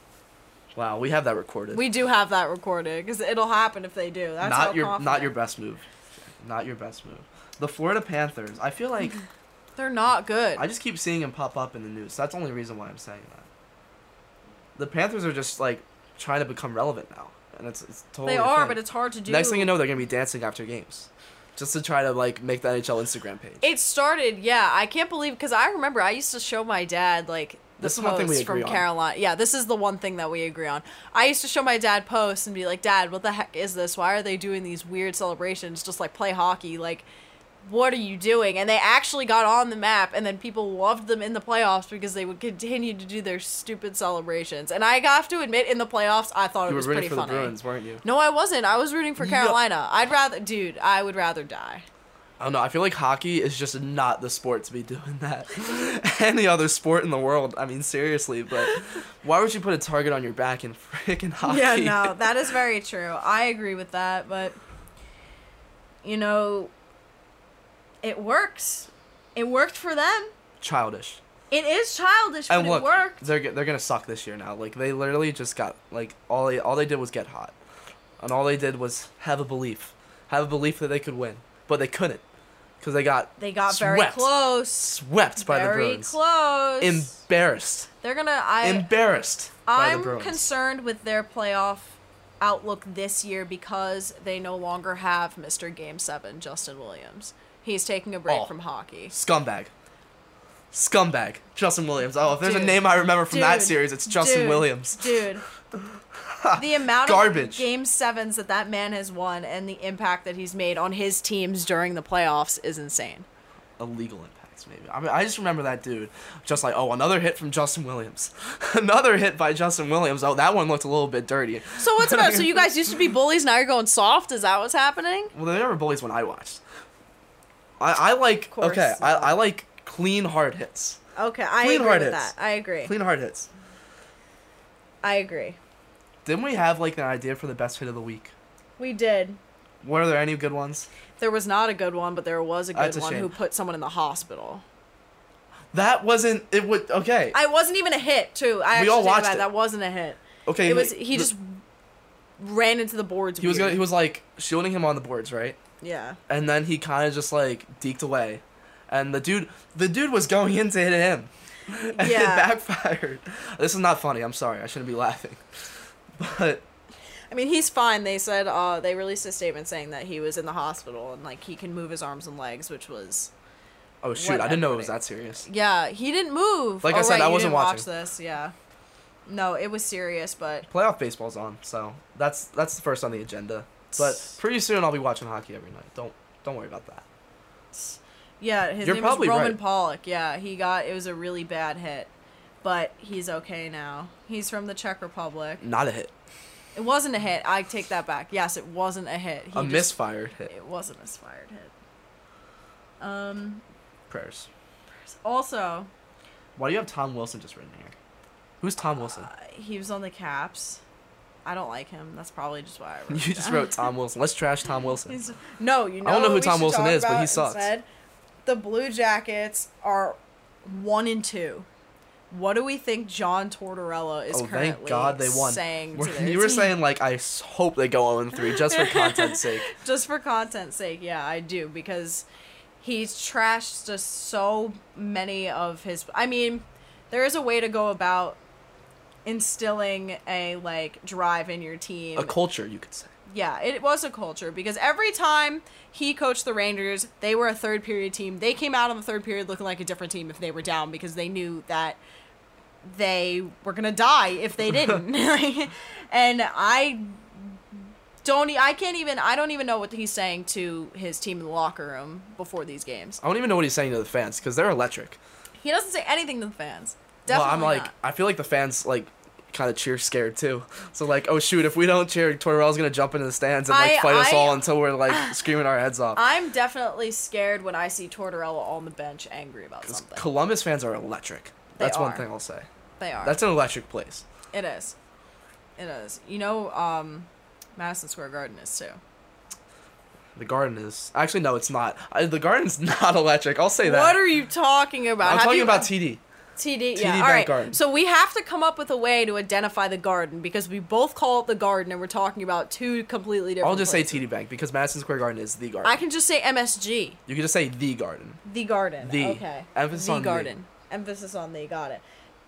Speaker 2: Wow, we have that recorded.
Speaker 1: We do have that recorded because it'll happen if they do. That's
Speaker 2: not your
Speaker 1: confident.
Speaker 2: not your best move. Not your best move. The Florida Panthers. I feel like
Speaker 1: They're not good.
Speaker 2: I just keep seeing them pop up in the news. That's the only reason why I'm saying that. The Panthers are just like trying to become relevant now, and it's it's totally.
Speaker 1: they are,
Speaker 2: thing.
Speaker 1: but it's hard to do.
Speaker 2: Next thing you know, they're gonna be dancing after games, just to try to like make the NHL Instagram page.
Speaker 1: It started, yeah. I can't believe because I remember I used to show my dad like the
Speaker 2: This is one thing we
Speaker 1: posts from
Speaker 2: agree on.
Speaker 1: Carolina. Yeah, this is the one thing that we agree on. I used to show my dad posts and be like, "Dad, what the heck is this? Why are they doing these weird celebrations? Just like play hockey, like." What are you doing? And they actually got on the map, and then people loved them in the playoffs because they would continue to do their stupid celebrations. And I have to admit, in the playoffs, I thought
Speaker 2: you
Speaker 1: it
Speaker 2: were
Speaker 1: was
Speaker 2: rooting
Speaker 1: pretty
Speaker 2: for
Speaker 1: funny.
Speaker 2: the Bruins, weren't you?
Speaker 1: No, I wasn't. I was rooting for
Speaker 2: No.
Speaker 1: Carolina. I'd rather, dude. I would rather die.
Speaker 2: I don't know. I feel like hockey is just not the sport to be doing that. Any other sport in the world, I mean, seriously. But why would you put a target on your back in freaking hockey?
Speaker 1: Yeah, no, that is very true. I agree with that, but you know, it works. It worked for them.
Speaker 2: Childish.
Speaker 1: It is childish, but
Speaker 2: And look,
Speaker 1: it worked.
Speaker 2: they're they're gonna suck this year now. Like they literally just got like all they all they did was get hot, and all they did was have a belief, have a belief that they could win, but they couldn't, because they got
Speaker 1: They got very
Speaker 2: swept.
Speaker 1: close.
Speaker 2: swept by the
Speaker 1: very
Speaker 2: Bruins.
Speaker 1: close.
Speaker 2: Embarrassed.
Speaker 1: They're gonna. I.
Speaker 2: Embarrassed by the
Speaker 1: I'm concerned with their playoff outlook this year because they no longer have Mr. Game Seven, Justin Williams. He's taking a break
Speaker 2: Oh.
Speaker 1: from hockey.
Speaker 2: Scumbag. Scumbag. Justin Williams. Oh, if there's
Speaker 1: Dude.
Speaker 2: a name I remember from that series, it's Justin
Speaker 1: Dude.
Speaker 2: Williams.
Speaker 1: Dude. the amount
Speaker 2: Garbage.
Speaker 1: of game sevens that that man has won and the impact that he's made on his teams during the playoffs is insane.
Speaker 2: Illegal impacts, maybe. I mean, I just remember that dude. Just like, oh, another hit from Justin Williams. another hit by Justin Williams. Oh, that one looked a little bit dirty.
Speaker 1: So what's about? So you guys used to be bullies, now you're going soft. Is that what's happening?
Speaker 2: Well, they were bullies when I watched. I, I like
Speaker 1: course
Speaker 2: okay. I. I like clean hard hits.
Speaker 1: Okay, I
Speaker 2: Clean
Speaker 1: agree
Speaker 2: hard
Speaker 1: with
Speaker 2: hits.
Speaker 1: that. I agree.
Speaker 2: Clean hard hits.
Speaker 1: I agree.
Speaker 2: Didn't we have like an idea for the best hit of the week?
Speaker 1: We did.
Speaker 2: Were there any good ones?
Speaker 1: There was not a good one, but there was a good
Speaker 2: That's a
Speaker 1: one
Speaker 2: shame.
Speaker 1: who put someone in the hospital.
Speaker 2: That wasn't. It would okay.
Speaker 1: I wasn't even a hit, too. I
Speaker 2: We
Speaker 1: actually
Speaker 2: all watched it.
Speaker 1: That wasn't a hit.
Speaker 2: okay.
Speaker 1: It was
Speaker 2: the-
Speaker 1: he just ran into the boards.
Speaker 2: He was
Speaker 1: weird.
Speaker 2: gonna, he was like shielding him on the boards, right?
Speaker 1: Yeah.
Speaker 2: And then he kind of just like deked away, and the dude the dude was going in to hit him, and
Speaker 1: Yeah.
Speaker 2: it backfired. This is not funny. I'm sorry. I shouldn't be laughing, but
Speaker 1: I mean, he's fine. They said uh, they released a statement saying that he was in the hospital and like he can move his arms and legs, which was
Speaker 2: Oh shoot, I didn't know it was that serious.
Speaker 1: Yeah, he didn't move.
Speaker 2: Like I
Speaker 1: Oh,
Speaker 2: said,
Speaker 1: right,
Speaker 2: I wasn't
Speaker 1: didn't watch
Speaker 2: watching.
Speaker 1: this. Yeah. No, it was serious, but
Speaker 2: Playoff baseball's on, so that's that's the first on the agenda. But pretty soon I'll be watching hockey every night. Don't don't worry about that.
Speaker 1: yeah, his
Speaker 2: You're
Speaker 1: name was
Speaker 2: probably
Speaker 1: Roman
Speaker 2: right.
Speaker 1: Polák. Yeah, he got it was a really bad hit, but he's okay now. He's from the Czech Republic.
Speaker 2: Not a hit,
Speaker 1: It wasn't a hit. I take that back. Yes, it wasn't a hit. He
Speaker 2: a
Speaker 1: just-
Speaker 2: misfired hit.
Speaker 1: It was a misfired hit. Um.
Speaker 2: Prayers.
Speaker 1: Also,
Speaker 2: Why do you have Tom Wilson just written here? Who's Tom Wilson?
Speaker 1: uh, he was on the Caps. I don't like him. That's probably just why I wrote.
Speaker 2: you just wrote Tom Wilson. Let's trash Tom Wilson.
Speaker 1: He's, no, you know.
Speaker 2: I don't know who
Speaker 1: what we
Speaker 2: Tom
Speaker 1: should
Speaker 2: Wilson
Speaker 1: talk
Speaker 2: is, but he sucks.
Speaker 1: Instead? The Blue Jackets are one and two. What do we think John Tortorella is
Speaker 2: Oh,
Speaker 1: currently
Speaker 2: thank God they won.
Speaker 1: saying to their
Speaker 2: you were
Speaker 1: team?
Speaker 2: saying like I s- hope they go 0 3 just for content's sake.
Speaker 1: just for content's sake, yeah, I do because he's trashed just so many of his. I mean, there is a way to go about instilling a like drive in your team.
Speaker 2: A culture, you could say.
Speaker 1: Yeah, it was a culture because every time he coached the Rangers, they were a third period team. They came out on the third period looking like a different team if they were down because they knew that they were gonna die if they didn't. and I don't, I can't even, I don't even know what he's saying to his team in the locker room before these games.
Speaker 2: I don't even know what he's saying to the fans because they're electric.
Speaker 1: He doesn't say anything to the fans.
Speaker 2: Well, I'm like,
Speaker 1: not.
Speaker 2: I feel like the fans like kind of cheer scared too. So like, oh shoot, if we don't cheer, Tortorella's gonna jump into the stands and like
Speaker 1: I-
Speaker 2: fight us
Speaker 1: I-
Speaker 2: all until we're like screaming our heads off.
Speaker 1: I'm definitely scared when I see Tortorella on the bench angry about something.
Speaker 2: Columbus fans are electric.
Speaker 1: They
Speaker 2: That's one thing I'll say.
Speaker 1: They are.
Speaker 2: That's an electric place.
Speaker 1: It is. It is. You know, um, Madison Square Garden is too.
Speaker 2: The garden is actually no, it's not. I, the garden's not electric. I'll say that.
Speaker 1: What are you talking about?
Speaker 2: I'm
Speaker 1: Have
Speaker 2: talking
Speaker 1: you-
Speaker 2: about TD.
Speaker 1: TD.
Speaker 2: TD
Speaker 1: Yeah. All right.
Speaker 2: Garden.
Speaker 1: So we have to come up with a way to identify the garden because we both call it the garden, and we're talking about two completely different.
Speaker 2: I'll just
Speaker 1: places.
Speaker 2: say TD Bank because Madison Square Garden is the garden.
Speaker 1: I can just say MSG.
Speaker 2: you can just say the garden.
Speaker 1: The garden.
Speaker 2: The.
Speaker 1: Okay.
Speaker 2: Emphasis
Speaker 1: the
Speaker 2: on the.
Speaker 1: garden. Emphasis on the. Got it.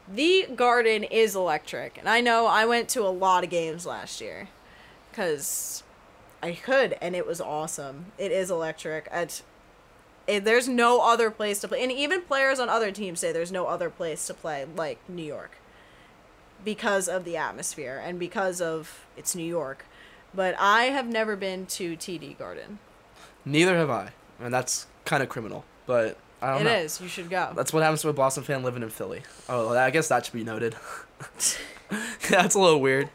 Speaker 1: The garden is electric, and I know I went to a lot of games last year, cause I could, and it was awesome. It is electric. At it, Eh, there's no other place to play, and even players on other teams say there's no other place to play like New York, because of the atmosphere and because of it's New York. But I have never been to TD Garden.
Speaker 2: Neither have I, and that's kind of criminal. But I don't
Speaker 1: It
Speaker 2: know.
Speaker 1: is. You should go.
Speaker 2: That's what happens to a Boston fan living in Philly. Oh, I guess that should be noted. that's a little weird.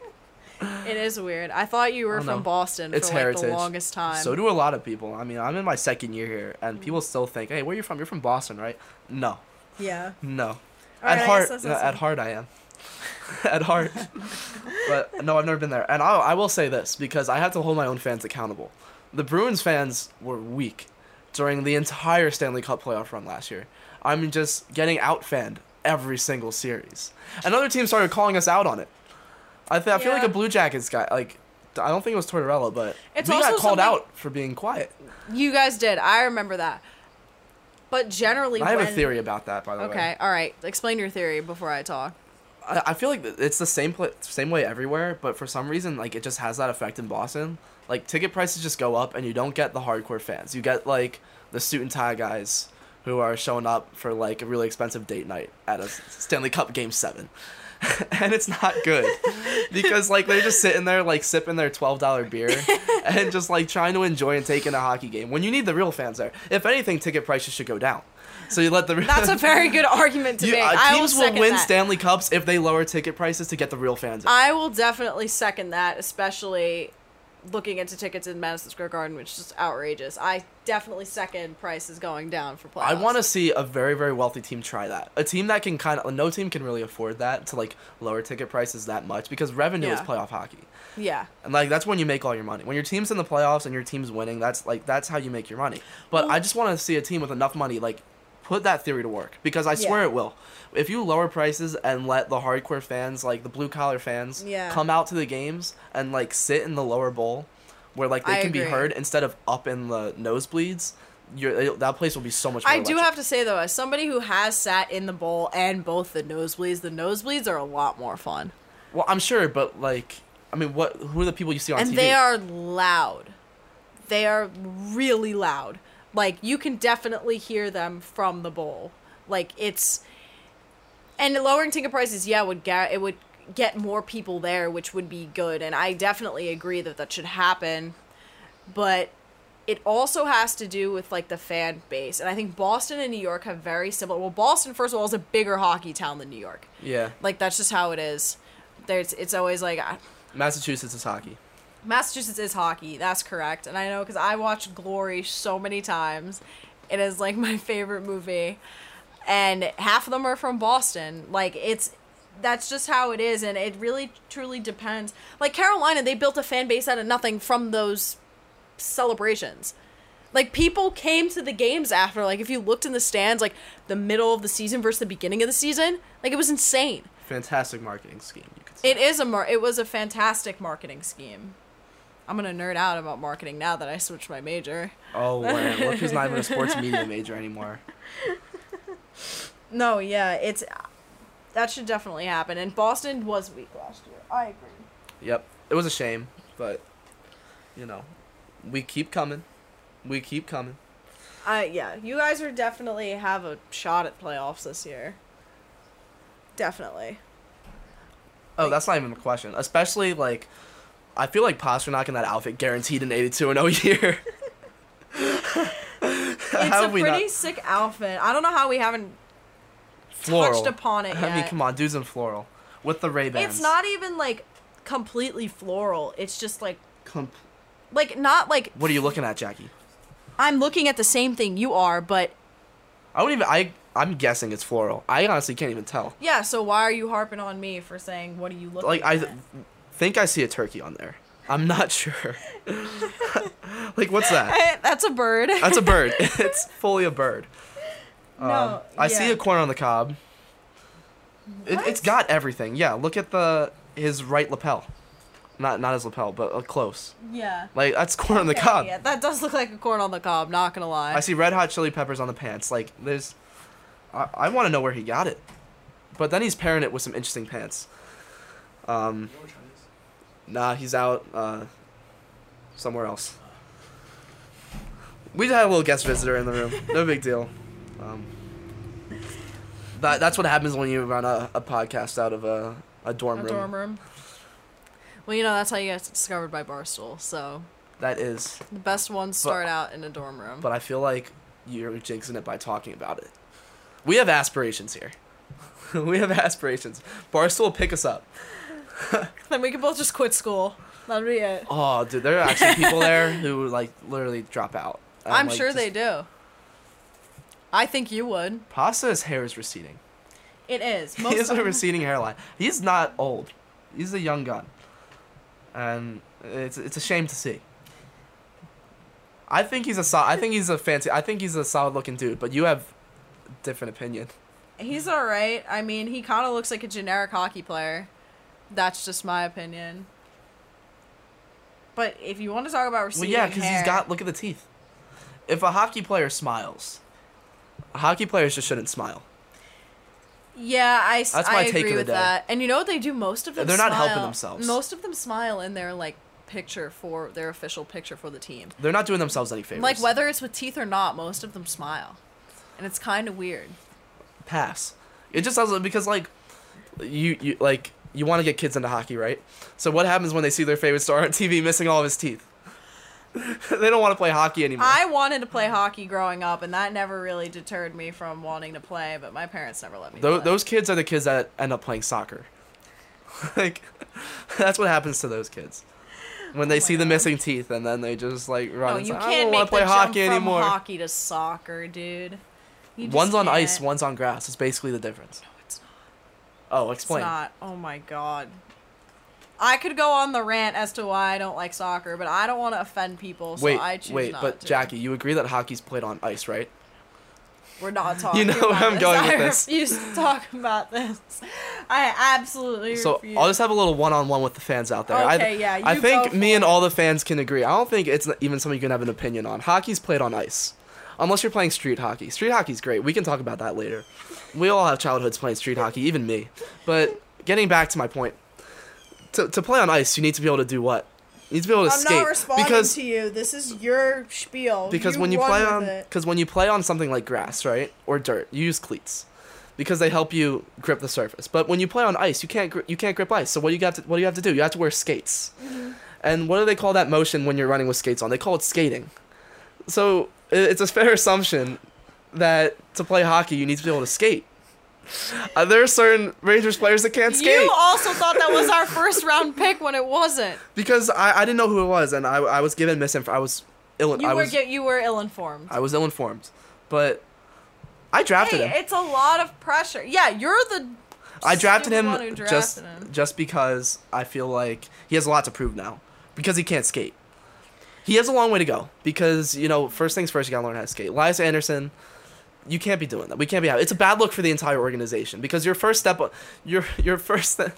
Speaker 1: It is weird. I thought you were from
Speaker 2: know.
Speaker 1: Boston
Speaker 2: It's
Speaker 1: for like
Speaker 2: heritage.
Speaker 1: the longest time.
Speaker 2: So do a lot of people. I mean, I'm in my second year here, and mm. people still think, "Hey, where are you from? You're from Boston, right?" No,
Speaker 1: yeah.
Speaker 2: no.
Speaker 1: All right,
Speaker 2: at
Speaker 1: guess
Speaker 2: heart, at heart, I am. at heart, but no, I've never been there. And I, I will say this because I have to hold my own fans accountable. The Bruins fans were weak during the entire Stanley Cup playoff run last year. I mean, just getting outfanned every single series. Another team started calling us out on it. I, th- I feel like a Blue Jackets guy, like I don't think it was Tortorella, but
Speaker 1: It's
Speaker 2: we got called out for being quiet.
Speaker 1: You guys did. I remember that. But generally,
Speaker 2: I have a theory about that, by the way.
Speaker 1: Okay. All right. Explain your theory before I talk.
Speaker 2: I, I feel like it's the same pla- same way everywhere, but for some reason, like it just has that effect in Boston. Like ticket prices just go up, and you don't get the hardcore fans. You get like the suit and tie guys who are showing up for like a really expensive date night at a Stanley Cup Game Seven, and it's not good because like they're just sitting there like sipping their twelve dollar beer and just like trying to enjoy and take in a hockey game. When you need the real fans there, if anything, ticket prices should go down. So you let the
Speaker 1: That's a very good argument to
Speaker 2: You-
Speaker 1: make.
Speaker 2: uh,
Speaker 1: I will
Speaker 2: teams will win
Speaker 1: that.
Speaker 2: Stanley Cups if they lower ticket prices to get the real fans. in.
Speaker 1: I will definitely second that, especially looking into tickets in Madison Square Garden, which is just outrageous. I definitely second prices going down for playoffs.
Speaker 2: I want to see a very very wealthy team try that. A team that can kind of no team can really afford that to like lower ticket prices that much because revenue is playoff hockey.
Speaker 1: Yeah.
Speaker 2: And like that's when you make all your money. When your team's in the playoffs and your team's winning, that's like that's how you make your money. But I just want to see a team with enough money like put that theory to work because I swear
Speaker 1: Yeah.
Speaker 2: it will. If you lower prices and let the hardcore fans, like the blue collar fans,
Speaker 1: Yeah.
Speaker 2: come out to the games and like sit in the lower bowl where like they
Speaker 1: I
Speaker 2: can be heard instead of up in the nosebleeds, you're, that place will be so much more
Speaker 1: I do have to say though, as somebody who has sat in the bowl and both the nosebleeds, the nosebleeds are a lot more fun,
Speaker 2: Well, I'm sure, but like, I mean, what? Who are the people you see on
Speaker 1: and
Speaker 2: TV?
Speaker 1: they are loud. They are really loud. Like you can definitely hear them from the bowl. Like it's and lowering ticket prices, yeah, would get it would get more people there, which would be good. And I definitely agree that that should happen. But it also has to do with like the fan base, and I think Boston and New York have very similar. Well, Boston first of all is a bigger hockey town than New York.
Speaker 2: Yeah.
Speaker 1: Like that's just how it is. There's it's always like uh,
Speaker 2: Massachusetts is hockey.
Speaker 1: Massachusetts is hockey. That's correct, and I know because I watched Glory so many times. It is like my favorite movie, and half of them are from Boston. Like it's that's just how it is, and it really truly depends. Like Carolina, they built a fan base out of nothing from those celebrations. Like people came to the games after. Like if you looked in the stands, like the middle of the season versus the beginning of the season, like it was insane.
Speaker 2: Fantastic marketing scheme, you could say.
Speaker 1: It is a mar- it was a fantastic marketing scheme. I'm gonna nerd out about marketing now that I switched my major.
Speaker 2: Oh man, look who's not even a sports media major anymore.
Speaker 1: No, yeah, it's that should definitely happen. And Boston was weak last year. I agree.
Speaker 2: Yep. It was a shame, but you know, we keep coming. We keep coming.
Speaker 1: I yeah, you guys are definitely have a shot at playoffs this year. Definitely.
Speaker 2: Oh, that's not even a question. Especially like, I feel like Pastrnak in that outfit guaranteed an 82 and 0 year.
Speaker 1: It's a pretty
Speaker 2: not-
Speaker 1: sick outfit. I don't know how we haven't
Speaker 2: floral.
Speaker 1: touched upon it
Speaker 2: I mean, come on, dudes in floral with the Ray Bans.
Speaker 1: It's not even like completely floral. It's just like
Speaker 2: Com-
Speaker 1: like not like
Speaker 2: what are you looking at, Jackie?
Speaker 1: I'm looking at the same thing you are, but
Speaker 2: I don't even. I I'm guessing it's floral. I honestly can't even tell.
Speaker 1: yeah. So why are you harping on me for saying what are you looking
Speaker 2: Like I
Speaker 1: at?
Speaker 2: th- think I see a turkey on there. I'm not sure. like what's that?
Speaker 1: Eh, That's a bird.
Speaker 2: That's a bird. it's fully a bird. Um,
Speaker 1: No,
Speaker 2: I see a corn on the cob. It, it's
Speaker 1: What?
Speaker 2: got everything. Yeah, look at the his right lapel. Not not his lapel, but uh, close.
Speaker 1: yeah.
Speaker 2: Like that's corn on the cob.
Speaker 1: Yeah, that does look like a corn on the cob. Not gonna lie.
Speaker 2: I see red hot chili peppers on the pants. Like there's, I, I want to know where he got it, but then he's pairing it with some interesting pants. Um, nah, he's out uh, somewhere else. We had a little guest visitor in the room. No big deal. Um, that that's what happens when you run a, a podcast out of a, a dorm
Speaker 1: a
Speaker 2: room.
Speaker 1: dorm room. Well, you know that's how you get discovered by Barstool. So
Speaker 2: That is,
Speaker 1: the best ones start out in a dorm room.
Speaker 2: but I feel like you're jinxing it by talking about it. We have aspirations here. we have aspirations. Barstool, pick us up.
Speaker 1: then we could both just quit school. That'd be it.
Speaker 2: Oh, dude, there are actually people there who like literally drop out. And,
Speaker 1: I'm
Speaker 2: like,
Speaker 1: sure
Speaker 2: just-
Speaker 1: they do. I think you would.
Speaker 2: Pasta's hair is receding.
Speaker 1: It is.
Speaker 2: he
Speaker 1: Most
Speaker 2: has a receding hairline. He's not old. He's a young gun, and it's it's a shame to see. I think he's a sol- I think he's a fancy. I think he's a solid looking dude. But you have different opinion.
Speaker 1: He's all right. I mean, he kind of looks like a generic hockey player. That's just my opinion. But if you want to talk about
Speaker 2: Well,
Speaker 1: receding
Speaker 2: yeah, because he's got look at the teeth. If a hockey player smiles, hockey players just shouldn't smile.
Speaker 1: Yeah, I,
Speaker 2: That's
Speaker 1: I
Speaker 2: my take
Speaker 1: agree with that. And you know what they do? Most of them
Speaker 2: They're not helping
Speaker 1: smile-
Speaker 2: themselves.
Speaker 1: Most of them smile in their like picture for their official picture for the team.
Speaker 2: They're not doing themselves any favors.
Speaker 1: Like whether it's with teeth or not, most of them smile, and it's kind of weird.
Speaker 2: pass. It just doesn't because like you you like you want to get kids into hockey, right? So what happens when they see their favorite star on TV missing all of his teeth? they don't want to play hockey anymore.
Speaker 1: I wanted to play hockey growing up, and that never really deterred me from wanting to play. But my parents never let me. Play.
Speaker 2: those kids are the kids that end up playing soccer. like that's what happens to those kids. When they
Speaker 1: Oh
Speaker 2: see the missing teeth and then they just like run
Speaker 1: No, you
Speaker 2: say,
Speaker 1: can't make
Speaker 2: play
Speaker 1: the
Speaker 2: hockey
Speaker 1: jump
Speaker 2: anymore.
Speaker 1: from hockey to soccer, dude.
Speaker 2: One's on ice,
Speaker 1: can't.
Speaker 2: one's on grass. It's basically the difference.
Speaker 1: Oh, it's.
Speaker 2: Oh,
Speaker 1: It's
Speaker 2: explain.
Speaker 1: not. Oh my god. I could go on the rant as to why I don't like soccer, but I don't want to offend people, so
Speaker 2: wait,
Speaker 1: I choose not.
Speaker 2: wait,
Speaker 1: not
Speaker 2: but
Speaker 1: to.
Speaker 2: Jackie, you agree that hockey's played on ice, right?
Speaker 1: We're not talking.
Speaker 2: You know where
Speaker 1: about
Speaker 2: I'm
Speaker 1: this.
Speaker 2: going
Speaker 1: I
Speaker 2: with this.
Speaker 1: refuse to talk about this. I absolutely
Speaker 2: So
Speaker 1: refuse.
Speaker 2: I'll just have a little one-on-one with the fans out there. I,
Speaker 1: Okay, yeah,
Speaker 2: I think me and
Speaker 1: it.
Speaker 2: all the fans can agree. I don't think it's even something you can have an opinion on. Hockey's played on ice, unless you're playing street hockey. Street hockey's great. We can talk about that later. We all have childhoods playing street hockey, even me. But getting back to my point, to to play on ice, you need to be able to do what? You need to be able to
Speaker 1: I'm
Speaker 2: skate
Speaker 1: not responding
Speaker 2: because
Speaker 1: to you. This is your spiel.
Speaker 2: because
Speaker 1: You
Speaker 2: when you play on because when you play on something like grass, right, or dirt, you use cleats because they help you grip the surface. But when you play on ice, you can't gri- you can't grip ice. So what do you got to what do you have to do? You have to wear skates.
Speaker 1: Mm-hmm.
Speaker 2: And what do they call that motion when you're running with skates on? They call it skating. So it's a fair assumption that to play hockey you need to be able to skate. Uh, there are certain Rangers players that can't skate
Speaker 1: You also thought that was our first round pick when it wasn't.
Speaker 2: because I, I didn't know who it was and I, I was given misinformation. I was ill.
Speaker 1: You
Speaker 2: I
Speaker 1: were
Speaker 2: was
Speaker 1: you were ill informed.
Speaker 2: I was ill informed, but I drafted
Speaker 1: Hey,
Speaker 2: him.
Speaker 1: it's a lot of pressure. Yeah, you're the.
Speaker 2: I drafted him
Speaker 1: who
Speaker 2: just
Speaker 1: him.
Speaker 2: just because I feel like he has a lot to prove now because he can't skate. He has a long way to go because you know first things first you gotta learn how to skate. Elias Andersson, you can't be doing that. We can't be. Out. It's a bad look for the entire organization because your first step, your your first.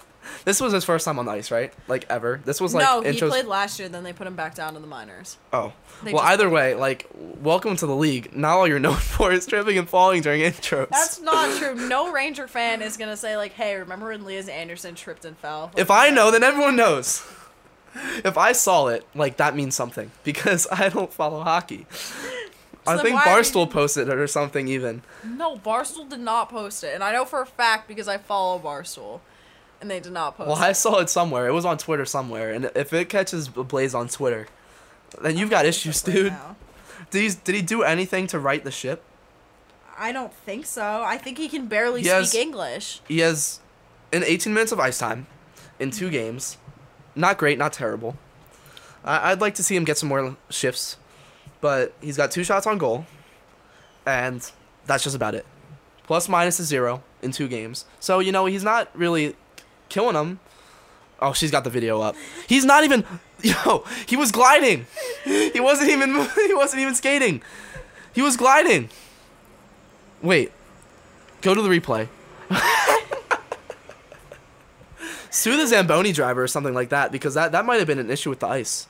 Speaker 2: This was his first time on the ice, right? Like ever. This was like
Speaker 1: no, he played last year. Then they put him back down to the minors.
Speaker 2: Oh,
Speaker 1: They
Speaker 2: well. Either way, like, welcome to the league. Now all you're known for is tripping and falling during intros.
Speaker 1: That's not true. No Ranger fan is gonna say like, "Hey, remember when Lias Andersson tripped and fell?" Like,
Speaker 2: If I know, then everyone knows. If I saw it, like that means something because I don't follow hockey. I think
Speaker 1: why are you-
Speaker 2: Barstool posted it or something even.
Speaker 1: No, Barstool did not post it, and I know for a fact because I follow Barstool, and they did not post.
Speaker 2: Well,
Speaker 1: it.
Speaker 2: I saw it somewhere. It was on Twitter somewhere, and if it catches a blaze on Twitter, then you've got issues, dude.
Speaker 1: now.
Speaker 2: Did he, did he do anything to right the ship?
Speaker 1: I don't think so. I think he can barely
Speaker 2: He has-
Speaker 1: speak English.
Speaker 2: He has in 18 minutes of ice time in two games. Not great, not terrible. I, I'd like to see him get some more shifts, but he's got two shots on goal, and that's just about it. Plus minus is zero in two games. So, you know, he's not really killing them. Oh, she's got the video up. He's not even. Yo, he was gliding. He wasn't even. He wasn't even skating. He was gliding. Wait. Go to the replay. Sue the Zamboni driver or something like that because that, that might have been an issue with the ice.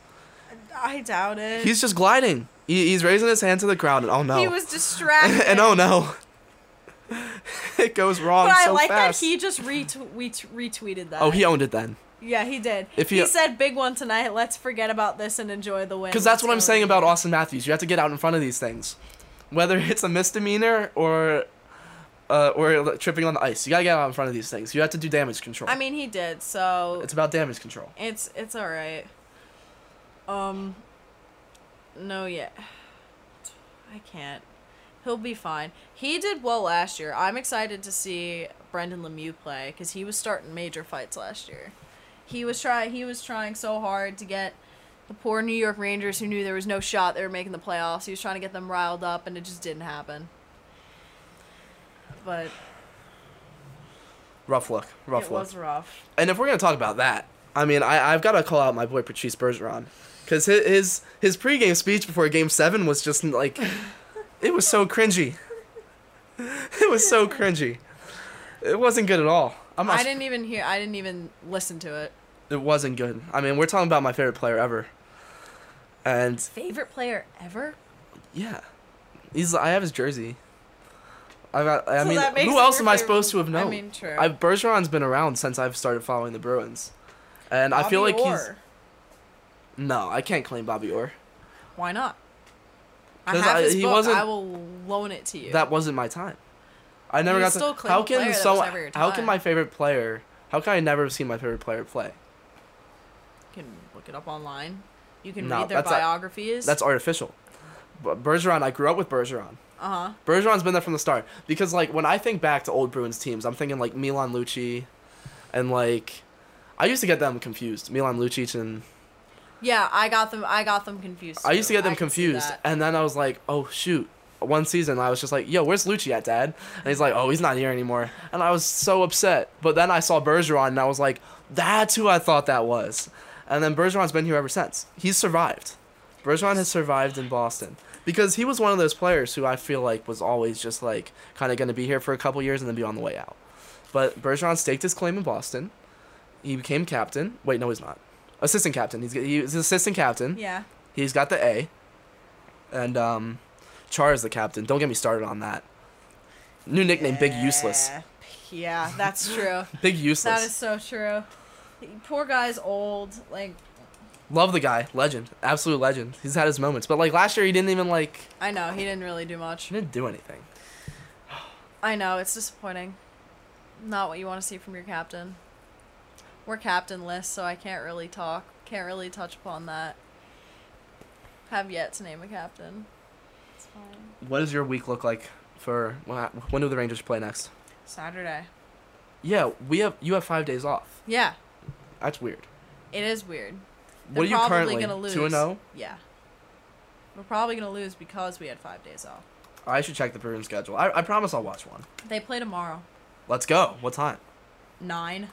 Speaker 1: I doubt it.
Speaker 2: He's just gliding. He, he's raising his hand to the crowd and oh no.
Speaker 1: He was distracted.
Speaker 2: and oh no. it goes wrong
Speaker 1: But I
Speaker 2: so
Speaker 1: like
Speaker 2: fast.
Speaker 1: that he just retw- retw- retweeted that.
Speaker 2: oh, he owned it then.
Speaker 1: Yeah, he did.
Speaker 2: If
Speaker 1: he,
Speaker 2: he-
Speaker 1: said, "Big one tonight. Let's forget about this and enjoy the win."
Speaker 2: Because that's what I'm saying about Auston Matthews. You have to get out in front of these things, whether it's a misdemeanor or, uh, or tripping on the ice. You gotta get out in front of these things. You have to do damage control.
Speaker 1: I mean, he did. So
Speaker 2: it's about damage control.
Speaker 1: It's it's all right. Um. No, yet. I can't. He'll be fine. He did well last year. I'm excited to see Brendan Lemieux play because he was starting major fights last year. He was trying. He was trying so hard to get the poor New York Rangers who knew there was no shot they were making the playoffs. He was trying to get them riled up, and it just didn't happen. But
Speaker 2: Rough look. Rough
Speaker 1: it
Speaker 2: look.
Speaker 1: was rough.
Speaker 2: And if we're gonna talk about that, I mean, I I've got to call out my boy Patrice Bergeron, because his, his his pregame speech before Game Seven was just like, it was so cringy. It was so cringy. It wasn't good at all. I'm not.
Speaker 1: I didn't even hear. I didn't even listen to it.
Speaker 2: It wasn't good. I mean, we're talking about my favorite player ever. And
Speaker 1: Favorite player ever?
Speaker 2: yeah, he's. I have his jersey. I got. I
Speaker 1: So
Speaker 2: mean, who else am I supposed to have known?
Speaker 1: I mean, true.
Speaker 2: I Bergeron's been around since I've started following the Bruins, and I feel
Speaker 1: Bobby
Speaker 2: like he's. No, I can't claim Bobby Orr.
Speaker 1: Why not? I have
Speaker 2: I-
Speaker 1: his
Speaker 2: he
Speaker 1: book.
Speaker 2: wasn't-
Speaker 1: I will loan it to you.
Speaker 2: That wasn't my time. I never
Speaker 1: You
Speaker 2: got
Speaker 1: still
Speaker 2: to.
Speaker 1: claim
Speaker 2: How
Speaker 1: a
Speaker 2: can so?
Speaker 1: was never your
Speaker 2: How can my favorite player? How can I never have seen my favorite player play?
Speaker 1: you can look it up online. You can
Speaker 2: No,
Speaker 1: read their
Speaker 2: that's a-
Speaker 1: biographies.
Speaker 2: That's artificial. But Bergeron, I grew up with Bergeron.
Speaker 1: uh huh.
Speaker 2: Bergeron's been there from the start because like when I think back to old Bruins teams, I'm thinking like Milan Lucic, and like I used to get them confused. Milan Lucic and
Speaker 1: Yeah, I got them. I got them confused.
Speaker 2: I used to get them confused, and then I was like, oh shoot. One season, I was just like, "Yo, where's Lucci at, Dad?" And he's like, "Oh, he's not here anymore." And I was so upset. But then I saw Bergeron, and I was like, "That's who I thought that was." And then Bergeron's been here ever since. He's survived. Bergeron has survived in Boston because he was one of those players who I feel like was always just like kind of going to be here for a couple years and then be on the way out. But Bergeron staked his claim in Boston. He became captain. Wait, no, he's not. Assistant captain. He's he's assistant captain.
Speaker 1: Yeah.
Speaker 2: He's got the A. And um Char is the captain. Don't get me started on that. New nickname, Big Useless.
Speaker 1: Yeah. Yeah, that's true.
Speaker 2: Big Useless.
Speaker 1: that is so true. Poor guy's old. Like,
Speaker 2: Love the guy, legend, absolute legend. He's had his moments, but like last year, he didn't even like
Speaker 1: I know he didn't really do much.
Speaker 2: he didn't do anything.
Speaker 1: I know it's disappointing. Not what you want to see from your captain. We're captainless, so I can't really talk. Can't really touch upon that. Have yet to name a captain. It's fine.
Speaker 2: What does your week look like for when when do the Rangers play next?
Speaker 1: Saturday.
Speaker 2: Yeah, we have you have five days off.
Speaker 1: Yeah,
Speaker 2: That's weird.
Speaker 1: it is weird.
Speaker 2: what are you
Speaker 1: probably
Speaker 2: currently
Speaker 1: gonna lose.
Speaker 2: two and oh? zero?
Speaker 1: Yeah. We're probably gonna lose because we had five days off.
Speaker 2: I should check the Bruins schedule. I, I promise I'll watch one.
Speaker 1: They play tomorrow.
Speaker 2: Let's go. What time?
Speaker 1: Nine.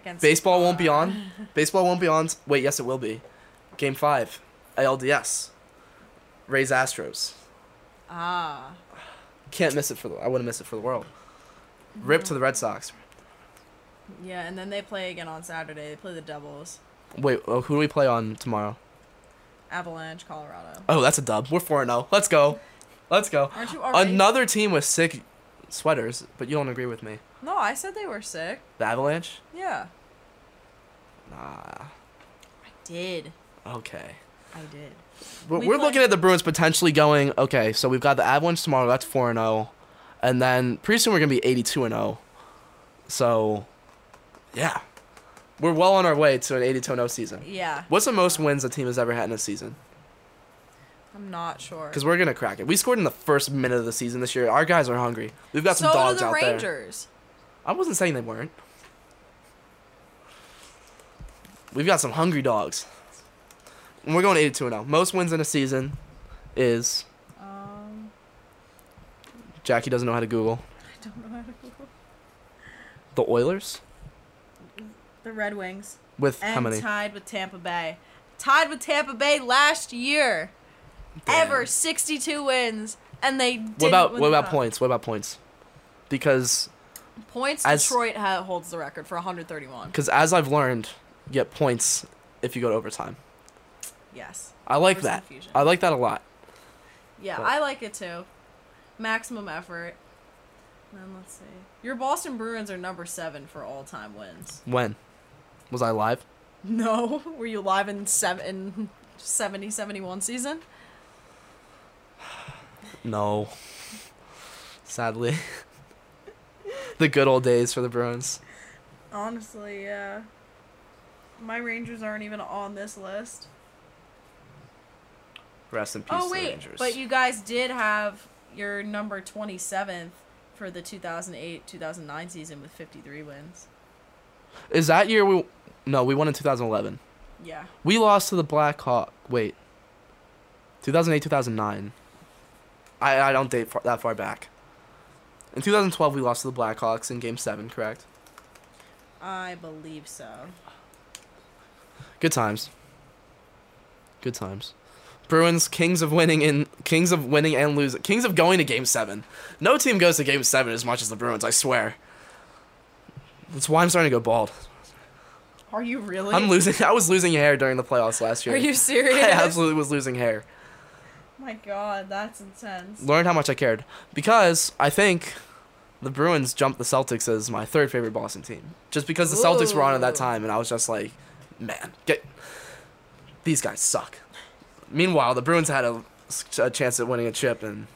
Speaker 1: Against
Speaker 2: Baseball won't be on. Baseball won't be on. Wait, yes, it will be. Game five, ALDS. Rays Astros.
Speaker 1: Ah.
Speaker 2: Can't miss it for the. I wouldn't miss it for the world. Rip to the Red Sox.
Speaker 1: Yeah, and then they play again on Saturday. They play the Devils.
Speaker 2: Wait, oh, who do we play on tomorrow?
Speaker 1: Avalanche, Colorado.
Speaker 2: Oh, that's a dub. We're four zero. Let's go. Let's go.
Speaker 1: Aren't you already?
Speaker 2: Another team with sick sweaters, but you don't agree with me.
Speaker 1: No, I said they were sick.
Speaker 2: The Avalanche?
Speaker 1: Yeah.
Speaker 2: Nah.
Speaker 1: I did.
Speaker 2: Okay.
Speaker 1: I did.
Speaker 2: We're,
Speaker 1: We
Speaker 2: we're looking at the Bruins potentially going. Okay, so we've got the Avalanche tomorrow. That's four and zero, and then pretty soon we're gonna be eighty two and zero. So, yeah, we're well on our way to an eighty two and zero season.
Speaker 1: Yeah.
Speaker 2: What's the most wins a team has ever had in a season?
Speaker 1: I'm not sure.
Speaker 2: Because we're gonna crack it. We scored in the first minute of the season this year. Our guys are hungry. We've got some
Speaker 1: so
Speaker 2: dogs
Speaker 1: do the
Speaker 2: out there. I wasn't saying they weren't. We've got some hungry dogs. And we're going 82 and 0. Most wins in a season is
Speaker 1: Um,
Speaker 2: Jackie doesn't know how to Google.
Speaker 1: I don't know how to Google.
Speaker 2: The Oilers
Speaker 1: The Red Wings.
Speaker 2: with
Speaker 1: And
Speaker 2: how many?
Speaker 1: tied with Tampa Bay. Tied with Tampa Bay last year.
Speaker 2: Damn.
Speaker 1: Ever 62 wins, and they. Didn't
Speaker 2: What about what about points? What about points? Because
Speaker 1: Points.
Speaker 2: As-
Speaker 1: Detroit ha- holds the record for 131.
Speaker 2: because as I've learned, you get points if you go to overtime.
Speaker 1: Yes.
Speaker 2: I like that. I like that a lot.
Speaker 1: Yeah,
Speaker 2: But-
Speaker 1: I like it too. Maximum effort. Then let's see. Your Boston Bruins are number seven for all time wins.
Speaker 2: When was I live?
Speaker 1: No, were you live in seven in 70 71 season?
Speaker 2: No. Sadly. the good old days for the Bruins.
Speaker 1: Honestly, yeah. My Rangers aren't even on this list.
Speaker 2: Rest in peace
Speaker 1: oh
Speaker 2: to the
Speaker 1: wait,
Speaker 2: Rangers.
Speaker 1: but you guys did have your number 27th for the 2008-2009 season with 53 wins.
Speaker 2: Is that year we? No, we won in 2011.
Speaker 1: Yeah.
Speaker 2: We lost to the Blackhawk. Wait. 2008, 2009. I I don't date far, that far back. In 2012, we lost to the Blackhawks in Game Seven. Correct.
Speaker 1: I believe so.
Speaker 2: Good times. Good times. Bruins, kings of winning in kings of winning and losing, kings of going to Game Seven. No team goes to Game Seven as much as the Bruins. I swear. That's why I'm starting to go bald.
Speaker 1: Are you really?
Speaker 2: I'm losing. I was losing hair during the playoffs last year.
Speaker 1: Are you serious?
Speaker 2: I absolutely was losing hair.
Speaker 1: My god, that's intense.
Speaker 2: Learned how much I cared because I think the Bruins jumped the Celtics as my third favorite Boston team. Just because the Celtics were on at that time, and I was just like, man, get these guys suck. Meanwhile, the Bruins had a, a chance at winning a chip, and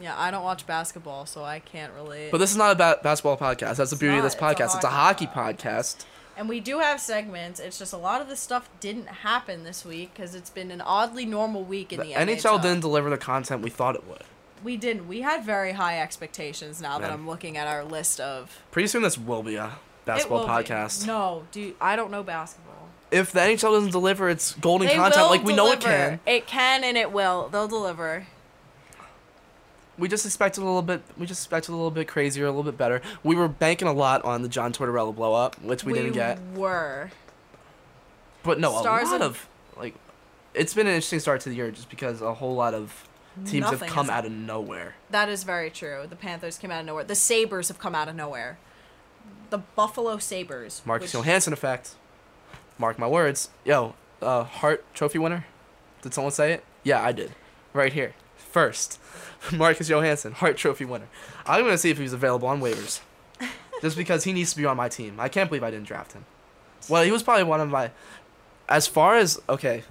Speaker 1: Yeah, I don't watch basketball, so I can't relate.
Speaker 2: but this is not a ba- basketball podcast. That's the
Speaker 1: It's
Speaker 2: beauty of
Speaker 1: not,
Speaker 2: this
Speaker 1: it's a
Speaker 2: podcast. It's a
Speaker 1: hockey
Speaker 2: hockey podcast.
Speaker 1: And we do have segments. It's just a lot of the stuff didn't happen this week because it's been an oddly normal week in
Speaker 2: The
Speaker 1: the,
Speaker 2: NHL didn't deliver the content we thought it would.
Speaker 1: We didn't. We had very high expectations. Now that I'm looking at our list of
Speaker 2: Pretty soon, this will be a basketball
Speaker 1: will be.
Speaker 2: podcast.
Speaker 1: No, dude, I don't know basketball.
Speaker 2: If the NHL doesn't deliver its golden
Speaker 1: They
Speaker 2: content like we know it can,
Speaker 1: It can and it will. They'll deliver.
Speaker 2: We just expected a little bit. We just expected a little bit crazier, a little bit better. We were banking a lot on the John Tortorella blow up, which we, didn't get.
Speaker 1: Were.
Speaker 2: But no,
Speaker 1: Stars
Speaker 2: a lot
Speaker 1: of-
Speaker 2: like, it's been an interesting start to the year just because a whole lot of teams
Speaker 1: Nothing
Speaker 2: have come out of nowhere.
Speaker 1: That is very true. The Panthers came out of nowhere. The Sabres have come out of nowhere. The Buffalo Sabres.
Speaker 2: Marcus
Speaker 1: which-
Speaker 2: Johansson effect. Mark my words. Yo, uh, Hart Trophy winner. Did someone say it? Yeah, I did. Right here, first. Marcus Johansson, Hart Trophy winner. I'm gonna see if he's available on waivers, just because he needs to be on my team. I can't believe I didn't draft him. Well, he was probably one of my. as far as okay,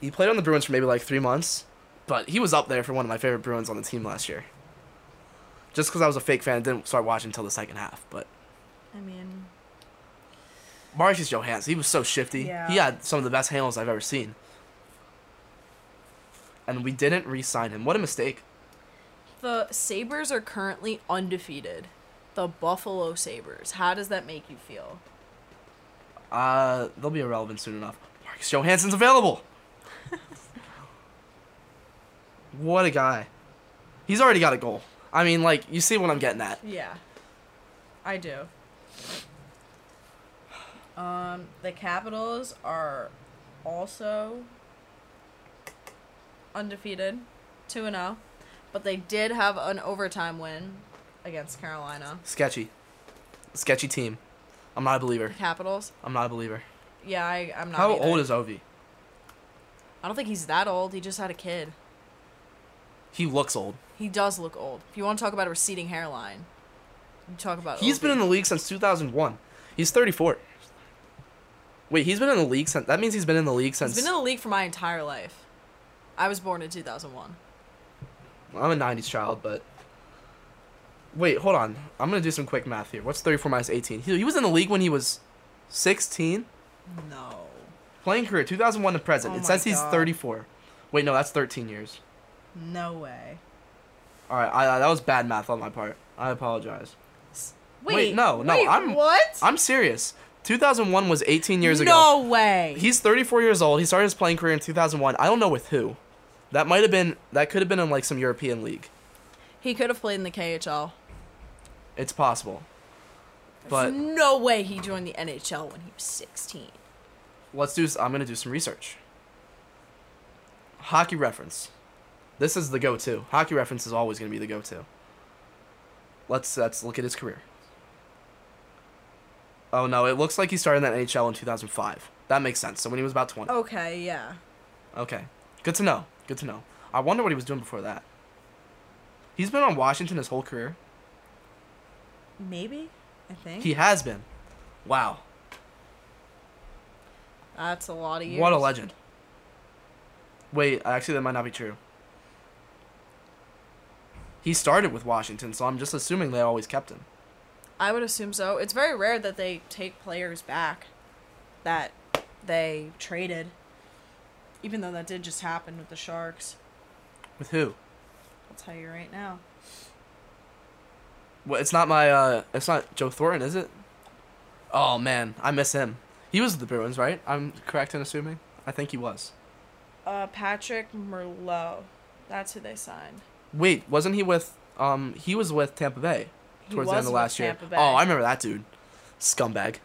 Speaker 2: he played on the Bruins for maybe like three months, but he was up there for one of my favorite Bruins on the team last year. Just because I was a fake fan, didn't start watching until the second half. But
Speaker 1: I mean,
Speaker 2: Marcus Johansson, he was so shifty.
Speaker 1: Yeah.
Speaker 2: He had some of the best handles I've ever seen. And we didn't re-sign him. What a mistake.
Speaker 1: The Sabres are currently undefeated. The Buffalo Sabres. How does that make you feel?
Speaker 2: Uh, they'll be irrelevant soon enough. Marcus Johansson's available. what a guy. He's already got a goal. I mean, like, you see what I'm getting at.
Speaker 1: Yeah, I do. Um, the Capitals are also undefeated, two and zero, but they did have an overtime win against Carolina.
Speaker 2: Sketchy. Sketchy team. I'm not a believer.
Speaker 1: The Capitals.
Speaker 2: I'm not a believer.
Speaker 1: Yeah, I, I'm not.
Speaker 2: How
Speaker 1: either.
Speaker 2: old is Ovi?
Speaker 1: I don't think he's that old. He just had a kid.
Speaker 2: He looks old.
Speaker 1: He does look old. If you want to talk about a receding hairline, you talk about.
Speaker 2: He's been in the league since 2001. He's 34. Wait, he's been in the league since. That means he's been in the league since.
Speaker 1: He's been in the league for my entire life. I was born in 2001.
Speaker 2: I'm a 90s child, but. Wait, hold on. I'm gonna do some quick math here. What's 34 minus 18? He, he was in the league when he was 16.
Speaker 1: No.
Speaker 2: Playing career 2001 to present.
Speaker 1: Oh
Speaker 2: it says he's 34. Wait, no, that's 13 years.
Speaker 1: No way.
Speaker 2: All right, I, I, that was bad math on my part. I apologize.
Speaker 1: Wait,
Speaker 2: Wait, no, no,
Speaker 1: wait,
Speaker 2: I'm-
Speaker 1: what?
Speaker 2: I'm serious. 2001 was 18 years ago.
Speaker 1: No way.
Speaker 2: He's 34 years old. He started his playing career in 2001. I don't know with who. That might have been. That could have been in like some European league.
Speaker 1: he could have played in the KHL.
Speaker 2: It's possible.
Speaker 1: There's
Speaker 2: But
Speaker 1: no way he joined the NHL when he was 16.
Speaker 2: let's do. I'm gonna do some research. Hockey reference. This is the go-to. Hockey reference is always gonna be the go-to. Let's let's look at his career. Oh no, it looks like he started in the NHL in 2005. That makes sense. So when he was about 20.
Speaker 1: Okay, yeah.
Speaker 2: Okay. Good to know. Good to know. I wonder what he was doing before that. He's been on Washington his whole career.
Speaker 1: Maybe, I think.
Speaker 2: He has been. Wow.
Speaker 1: That's a lot of years.
Speaker 2: What a legend. Wait, actually, that might not be true. He started with Washington, so I'm just assuming they always kept him.
Speaker 1: I would assume so. It's very rare that they take players back that they traded. Even though that did just happen with the Sharks.
Speaker 2: With who?
Speaker 1: I'll tell you right now.
Speaker 2: Well, it's not my. uh It's not Joe Thornton, is it? Oh man, I miss him. He was the Bruins, right? I'm correct in assuming. I think he was.
Speaker 1: Uh, Patrick Marleau. That's who they signed.
Speaker 2: Wait, wasn't he with? Um, he was with Tampa Bay towards the end of last year.
Speaker 1: Tampa Bay.
Speaker 2: Oh, I remember that dude. Scumbag.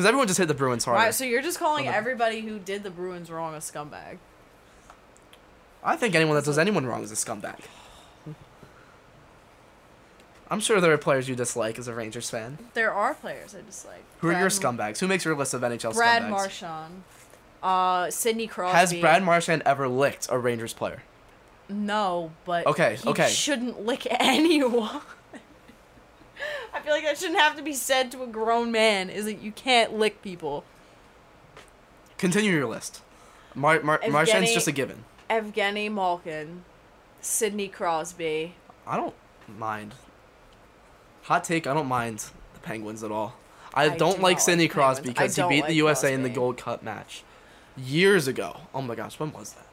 Speaker 2: Because everyone just hit the Bruins harder.
Speaker 1: Right, so you're just calling
Speaker 2: on.
Speaker 1: everybody who did the Bruins wrong a scumbag.
Speaker 2: I think anyone that does anyone wrong is a scumbag. I'm sure there are players you dislike as a Rangers fan.
Speaker 1: There are players I dislike.
Speaker 2: Who are your scumbags? Who makes your list of NHL
Speaker 1: Brad
Speaker 2: scumbags?
Speaker 1: Brad Marchand. Uh, Sidney Crosby.
Speaker 2: Has Brad Marchand ever licked a Rangers player?
Speaker 1: No, but
Speaker 2: Okay,
Speaker 1: he
Speaker 2: okay.
Speaker 1: shouldn't lick anyone. I feel like that shouldn't have to be said to a grown man. Is that you can't lick people.
Speaker 2: Continue your list. Mar- Mar-
Speaker 1: Evgeny-
Speaker 2: Marchand's just a given.
Speaker 1: Evgeny Malkin, Sidney Crosby.
Speaker 2: I don't mind. Hot take, I don't mind the Penguins at all. I,
Speaker 1: I
Speaker 2: don't
Speaker 1: do
Speaker 2: like Sidney
Speaker 1: like
Speaker 2: Crosby because he beat
Speaker 1: like
Speaker 2: the USA in the Gold Cup match years ago. Oh my gosh, when was that?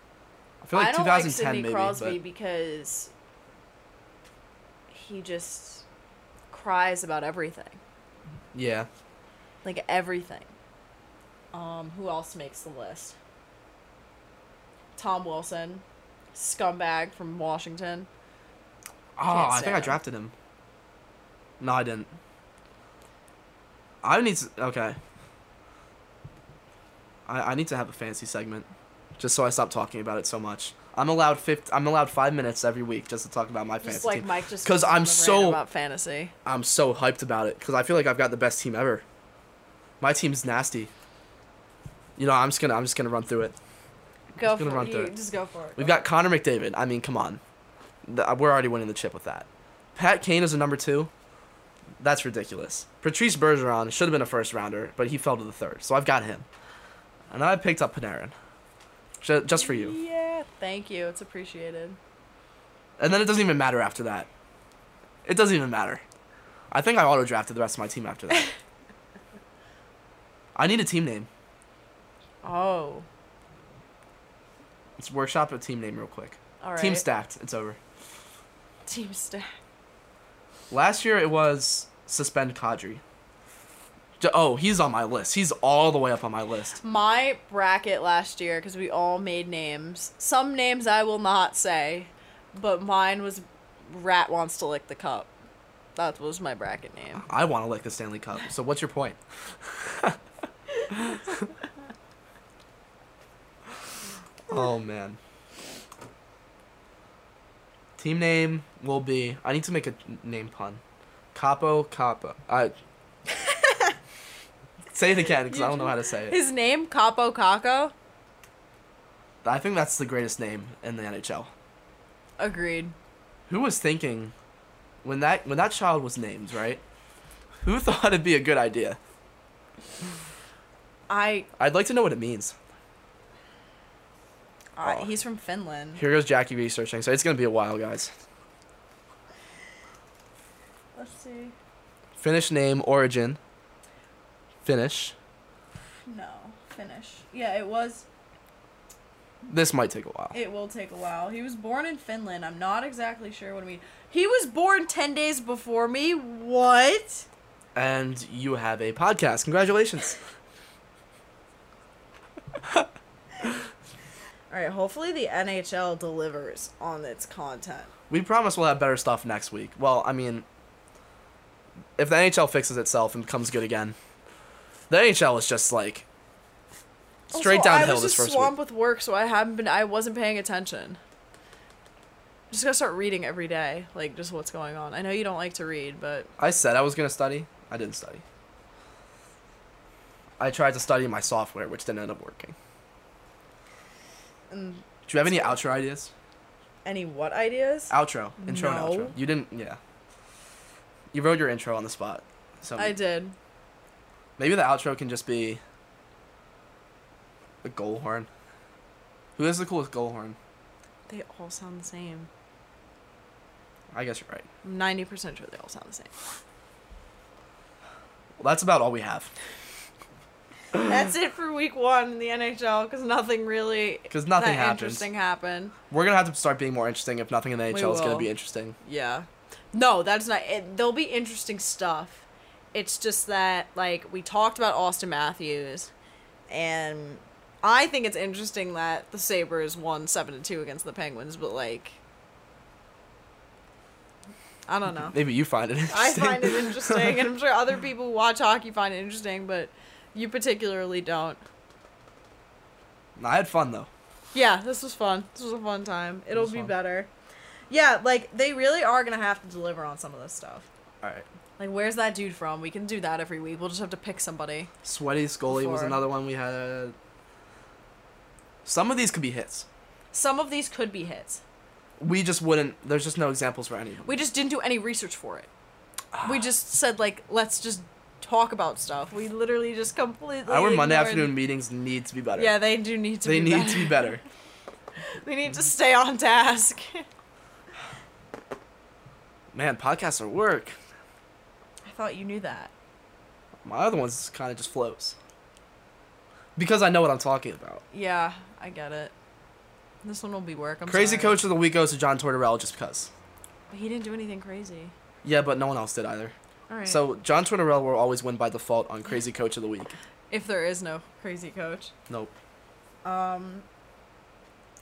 Speaker 2: I feel like
Speaker 1: I don't like Sidney
Speaker 2: maybe.
Speaker 1: Crosby
Speaker 2: but
Speaker 1: because he just cries about everything.
Speaker 2: yeah,
Speaker 1: Like everything. Um, who else makes the list? Tom Wilson, scumbag from Washington.
Speaker 2: Oh, I think I drafted him. No, I didn't. I need to. Okay. I, I need to have a fancy segment, just so I stop talking about it so much. I'm allowed fifth. I'm allowed five minutes every week just to talk about my
Speaker 1: Just
Speaker 2: fantasy
Speaker 1: like
Speaker 2: team.
Speaker 1: Mike just
Speaker 2: 'Cause
Speaker 1: goes on
Speaker 2: I'm so-
Speaker 1: about fantasy.
Speaker 2: I'm so hyped about it because I feel like I've got the best team ever. My team's nasty. You know, I'm just gonna I'm just gonna run through it.
Speaker 1: Go
Speaker 2: gonna
Speaker 1: for
Speaker 2: run
Speaker 1: it.
Speaker 2: through
Speaker 1: You,
Speaker 2: it.
Speaker 1: just go for it.
Speaker 2: We've
Speaker 1: Go
Speaker 2: got Connor McDavid. I mean, come on, The- uh, we're already winning the chip with that. Pat Kane is a number two. That's ridiculous. Patrice Bergeron should have been a first rounder, but he fell to the third, so I've got him. And I picked up Panarin, Ju- just for you.
Speaker 1: Yeah, thank you. It's appreciated.
Speaker 2: And then it doesn't even matter after that. It doesn't even matter. I think I auto drafted the rest of my team after that. I need a team name.
Speaker 1: Oh,
Speaker 2: Let's workshop a team name real quick.
Speaker 1: all right.
Speaker 2: Team stacked. It's over.
Speaker 1: Team stacked.
Speaker 2: Last year it was suspend Kadri. Oh, he's on my list. He's all the way up on my list.
Speaker 1: My bracket last year, because we all made names. Some names I will not say, but mine was Rat wants to lick the cup. That was my bracket name.
Speaker 2: I want to lick the Stanley Cup. So what's your point? oh man. Team name will be. I need to make a name pun. Kaapo Kakko. I. say it again because I don't know how to say it.
Speaker 1: His name Kaapo Kakko.
Speaker 2: I think that's the greatest name in the NHL.
Speaker 1: Agreed.
Speaker 2: Who was thinking when that when that child was named, right? Who thought it'd be a good idea?
Speaker 1: I,
Speaker 2: I'd like to know what it means. Oh.
Speaker 1: he's from Finland.
Speaker 2: Here goes Jackie researching, so it's gonna be a while, guys.
Speaker 1: Let's see.
Speaker 2: Finnish name, origin. Finnish.
Speaker 1: No, finish. Yeah, it was.
Speaker 2: This might take a while.
Speaker 1: It will take a while. He was born in Finland. I'm not exactly sure what I mean. He was born ten days before me. What?
Speaker 2: And you have a podcast. Congratulations.
Speaker 1: All right. Hopefully the NHL delivers on its content.
Speaker 2: We promise we'll have better stuff next week. Well, I mean, if the NHL fixes itself and becomes good again, the NHL is just like straight
Speaker 1: Also,
Speaker 2: downhill
Speaker 1: I was
Speaker 2: this
Speaker 1: just
Speaker 2: first
Speaker 1: swamped
Speaker 2: week.
Speaker 1: with work, so I haven't been. I wasn't paying attention. Just gotta start reading every day, like just what's going on. I know you don't like to read, but
Speaker 2: I said I was gonna study. I didn't study. I tried to study my software, which didn't end up working.
Speaker 1: mm,
Speaker 2: Do you have any outro ideas?
Speaker 1: any what ideas?
Speaker 2: Outro, intro, and
Speaker 1: No.
Speaker 2: outro. You didn't. Yeah. You wrote your intro on the spot, so
Speaker 1: I did.
Speaker 2: Maybe the outro can just be a goal horn. Who has the coolest goal horn?
Speaker 1: They all sound the same.
Speaker 2: I guess you're right.
Speaker 1: I'm ninety percent sure they all sound the same.
Speaker 2: Well, that's about all we have.
Speaker 1: That's it for week one in the NHL because nothing really.
Speaker 2: Because nothing happens.
Speaker 1: interesting happened.
Speaker 2: We're gonna have to start being more interesting if nothing in the NHL is gonna be interesting.
Speaker 1: Yeah. No, that's not. It, there'll be interesting stuff. It's just that like we talked about Auston Matthews, and I think it's interesting that the Sabres won seven to two against the Penguins, but like. I don't know.
Speaker 2: Maybe you find it
Speaker 1: I find it interesting, and I'm sure other people who watch hockey find it interesting, but you particularly don't.
Speaker 2: I had fun though.
Speaker 1: Yeah, this was fun. This was a fun time. It'll be
Speaker 2: fun.
Speaker 1: better. Yeah, like they really are gonna have to deliver on some of this stuff.
Speaker 2: All right.
Speaker 1: Like, where's that dude from? We can do that every week. We'll just have to pick somebody.
Speaker 2: Sweaty Scully was another one we had. Some of these could be hits.
Speaker 1: Some of these could be hits.
Speaker 2: We just wouldn't. There's just no examples for any of them.
Speaker 1: We just didn't do any research for it.
Speaker 2: Ah.
Speaker 1: We just said like, let's just talk about stuff. We literally just completely.
Speaker 2: Our Monday afternoon meetings need to be better.
Speaker 1: Yeah, they do need to. Be better.
Speaker 2: They need
Speaker 1: better.
Speaker 2: to be better.
Speaker 1: they need to stay on task.
Speaker 2: Man, podcasts are work.
Speaker 1: I thought you knew that.
Speaker 2: My other ones kind of just flows. Because I know what I'm talking about.
Speaker 1: Yeah, I get it. This one will be work. I'm
Speaker 2: Crazy
Speaker 1: sorry.
Speaker 2: coach of the week goes to John Tortorella just because.
Speaker 1: But he didn't do anything crazy.
Speaker 2: Yeah, but no one else did either.
Speaker 1: All right.
Speaker 2: So John Tortorella will always win by default on Crazy Coach of the Week.
Speaker 1: if there is no crazy coach,
Speaker 2: Nope.
Speaker 1: um,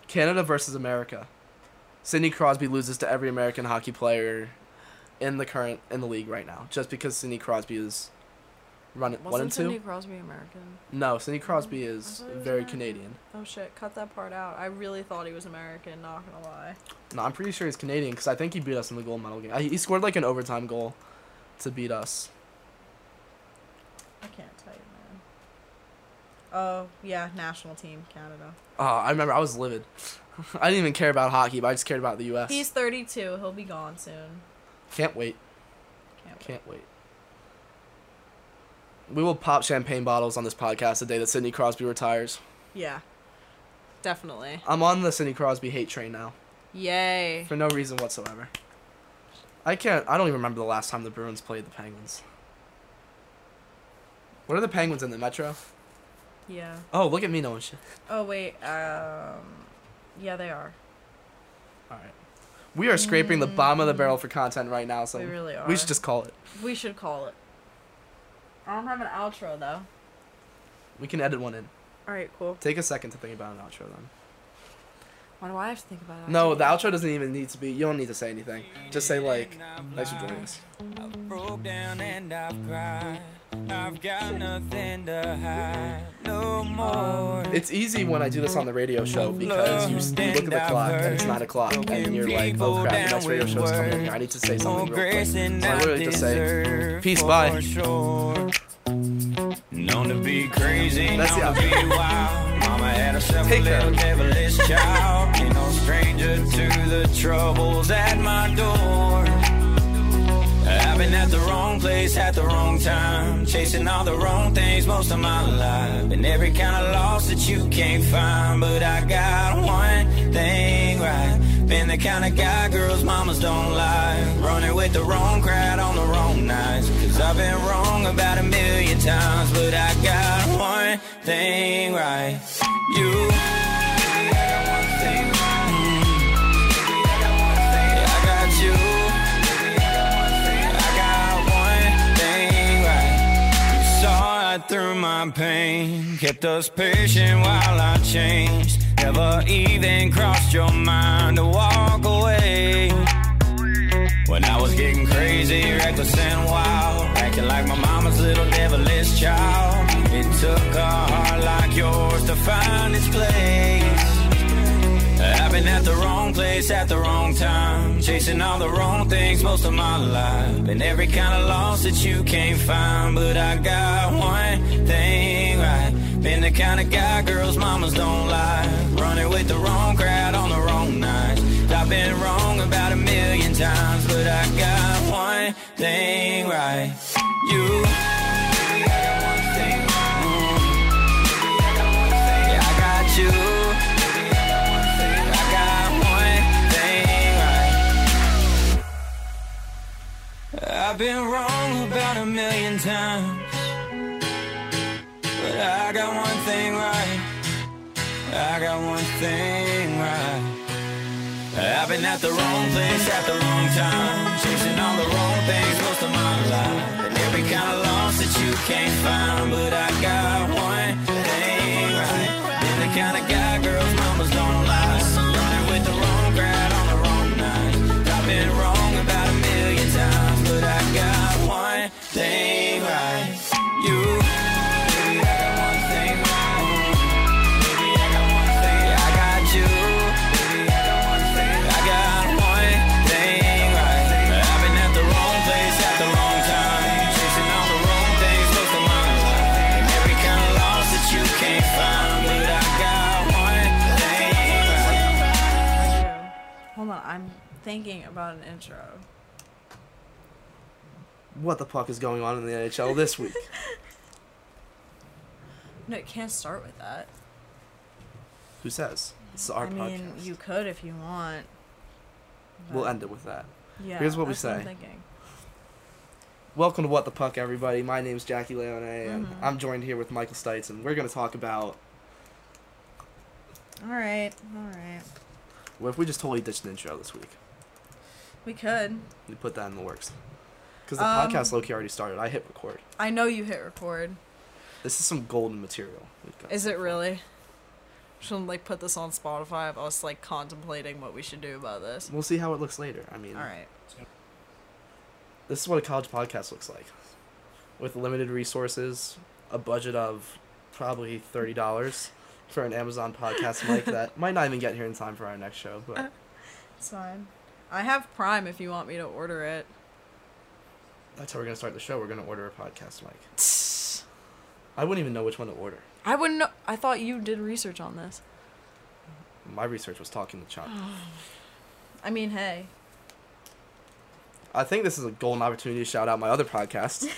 Speaker 2: Canada versus America. Sidney Crosby loses to every American hockey player in the current in the league right now, just because Sidney Crosby is running
Speaker 1: wasn't
Speaker 2: one and two.
Speaker 1: Sidney Crosby American?
Speaker 2: No, Sidney Crosby
Speaker 1: I
Speaker 2: is
Speaker 1: thought he was
Speaker 2: very
Speaker 1: American.
Speaker 2: Canadian.
Speaker 1: Oh shit! Cut that part out. I really thought he was American. Not gonna lie.
Speaker 2: No, I'm pretty sure he's Canadian because I think he beat us in the gold medal game. Uh, He scored like an overtime goal to beat us.
Speaker 1: I can't tell you, man. Oh yeah, national team Canada.
Speaker 2: Oh, I remember I was livid. I didn't even care about hockey, but I just cared about the U.S.
Speaker 1: He's 32. He'll be gone soon.
Speaker 2: Can't wait.
Speaker 1: Can't wait.
Speaker 2: Can't wait. We will pop champagne bottles on this podcast the day that Sidney Crosby retires.
Speaker 1: Yeah. Definitely.
Speaker 2: I'm on the Sidney Crosby hate train now
Speaker 1: Yay.
Speaker 2: for no reason whatsoever. I can't. I don't even remember the last time the Bruins played the Penguins. What are the Penguins in the Metro?
Speaker 1: Yeah.
Speaker 2: Oh, look at me knowing shit.
Speaker 1: Oh wait. Um. Yeah, they are.
Speaker 2: All right. We are scraping the bottom of the barrel for content right now, so
Speaker 1: We really are.
Speaker 2: we should just call it.
Speaker 1: We should call it. I don't have an outro though.
Speaker 2: We can edit one in.
Speaker 1: All right. Cool.
Speaker 2: Take a second to think about an outro then.
Speaker 1: Why do I have to think about it?
Speaker 2: No, the outro doesn't even need to be. You don't need to say anything. Just say like, "Thanks for joining us."
Speaker 3: I've broke down and I've cried. I've got nothing to hide no more.
Speaker 2: It's easy when I do this on the radio show because you, you look at the clock and it's nine o'clock and you're like, "Oh crap, the next radio show's coming in here. I need to say something real quick."
Speaker 3: grace
Speaker 2: So I
Speaker 3: I
Speaker 2: literally just say, "Peace, bye."
Speaker 3: Known to be crazy,
Speaker 2: That's
Speaker 3: known
Speaker 2: the
Speaker 3: to be wild. Mama had a
Speaker 2: Take
Speaker 3: little devilish child. Stranger to the troubles at my door. I've been at the wrong place at the wrong time, chasing all the wrong things most of my life. And every kind of loss that you can't find, but I got one thing right. Been the kind of guy girls mamas don't like, running with the wrong crowd on the wrong nights. Cause I've been wrong about a million times, but I got one thing right. You. Kept us patient while I changed. Never even crossed your mind to walk away. When I was getting crazy, reckless and wild, acting like my mama's little devilish child. It took a heart like yours to find its place. I've been at the wrong place at the wrong time, chasing all the wrong things most of my life. And every kind of loss that you can't find, but I got one thing right. Been the kind of guy girls mamas don't like, running with the wrong crowd on the wrong nights. I've been wrong about a million times, but I got one thing right. You. I've been wrong about a million times, but I got one thing right. I got one thing right. I've been at the wrong place at the wrong time, chasing all the wrong things most of my life, and every kind of loss that you can't find. But I got
Speaker 1: I'm thinking about an intro.
Speaker 2: What the fuck is going on in the NHL this week?
Speaker 1: No, it can't start with that.
Speaker 2: Who says? It's our
Speaker 1: I mean, you could if you want.
Speaker 2: We'll end it with that.
Speaker 1: Yeah.
Speaker 2: here's what we say.
Speaker 1: thinking.
Speaker 2: Welcome to What the Puck, everybody. My name's Jackie Leone, and
Speaker 1: Mhm.
Speaker 2: I'm joined here with Michael Stites, and we're going to talk about
Speaker 1: All right. All right.
Speaker 2: What if we just totally ditched the intro this week?
Speaker 1: We could.
Speaker 2: We put that in the works. Because the
Speaker 1: Um,
Speaker 2: podcast Loki already started. I hit record.
Speaker 1: I know you hit record.
Speaker 2: This is some golden material.
Speaker 1: Is it really? Should like put this on Spotify. I was like contemplating what we should do about this.
Speaker 2: We'll see how it looks later. I mean,
Speaker 1: All right.
Speaker 2: this is what a college podcast looks like. With limited resources, a budget of probably $30 for an Amazon podcast mic that might not even get here in time for our next show, but uh,
Speaker 1: It's fine. I have Prime if you want me to order it.
Speaker 2: that's how we're going to start the show. We're going to order a podcast mic. I wouldn't even know which one to order.
Speaker 1: I wouldn't know. I thought you did research on this.
Speaker 2: My research was talking to Chuck.
Speaker 1: I mean, hey.
Speaker 2: I think this is a golden opportunity to shout out my other podcast.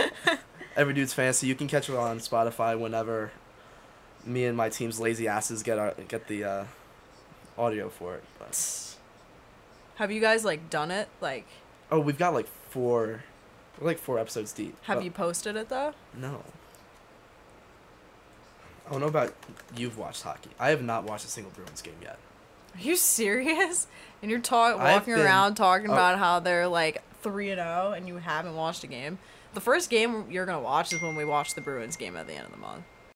Speaker 2: Every Dude's Fantasy. You can catch it on Spotify whenever me and my team's lazy asses get our get the uh, audio for it. But,
Speaker 1: Have you guys like done it? Like,
Speaker 2: oh, we've got like four, we're like four episodes deep.
Speaker 1: have
Speaker 2: but
Speaker 1: you posted it though?
Speaker 2: No. I don't know about you've watched hockey. I have not watched a single Bruins game yet.
Speaker 1: Are you serious? And you're talking, walking
Speaker 2: been-
Speaker 1: around talking
Speaker 2: oh.
Speaker 1: about how they're like three and zero, and you haven't watched a game. The first game you're gonna watch is when we watch the Bruins game at the end of the month.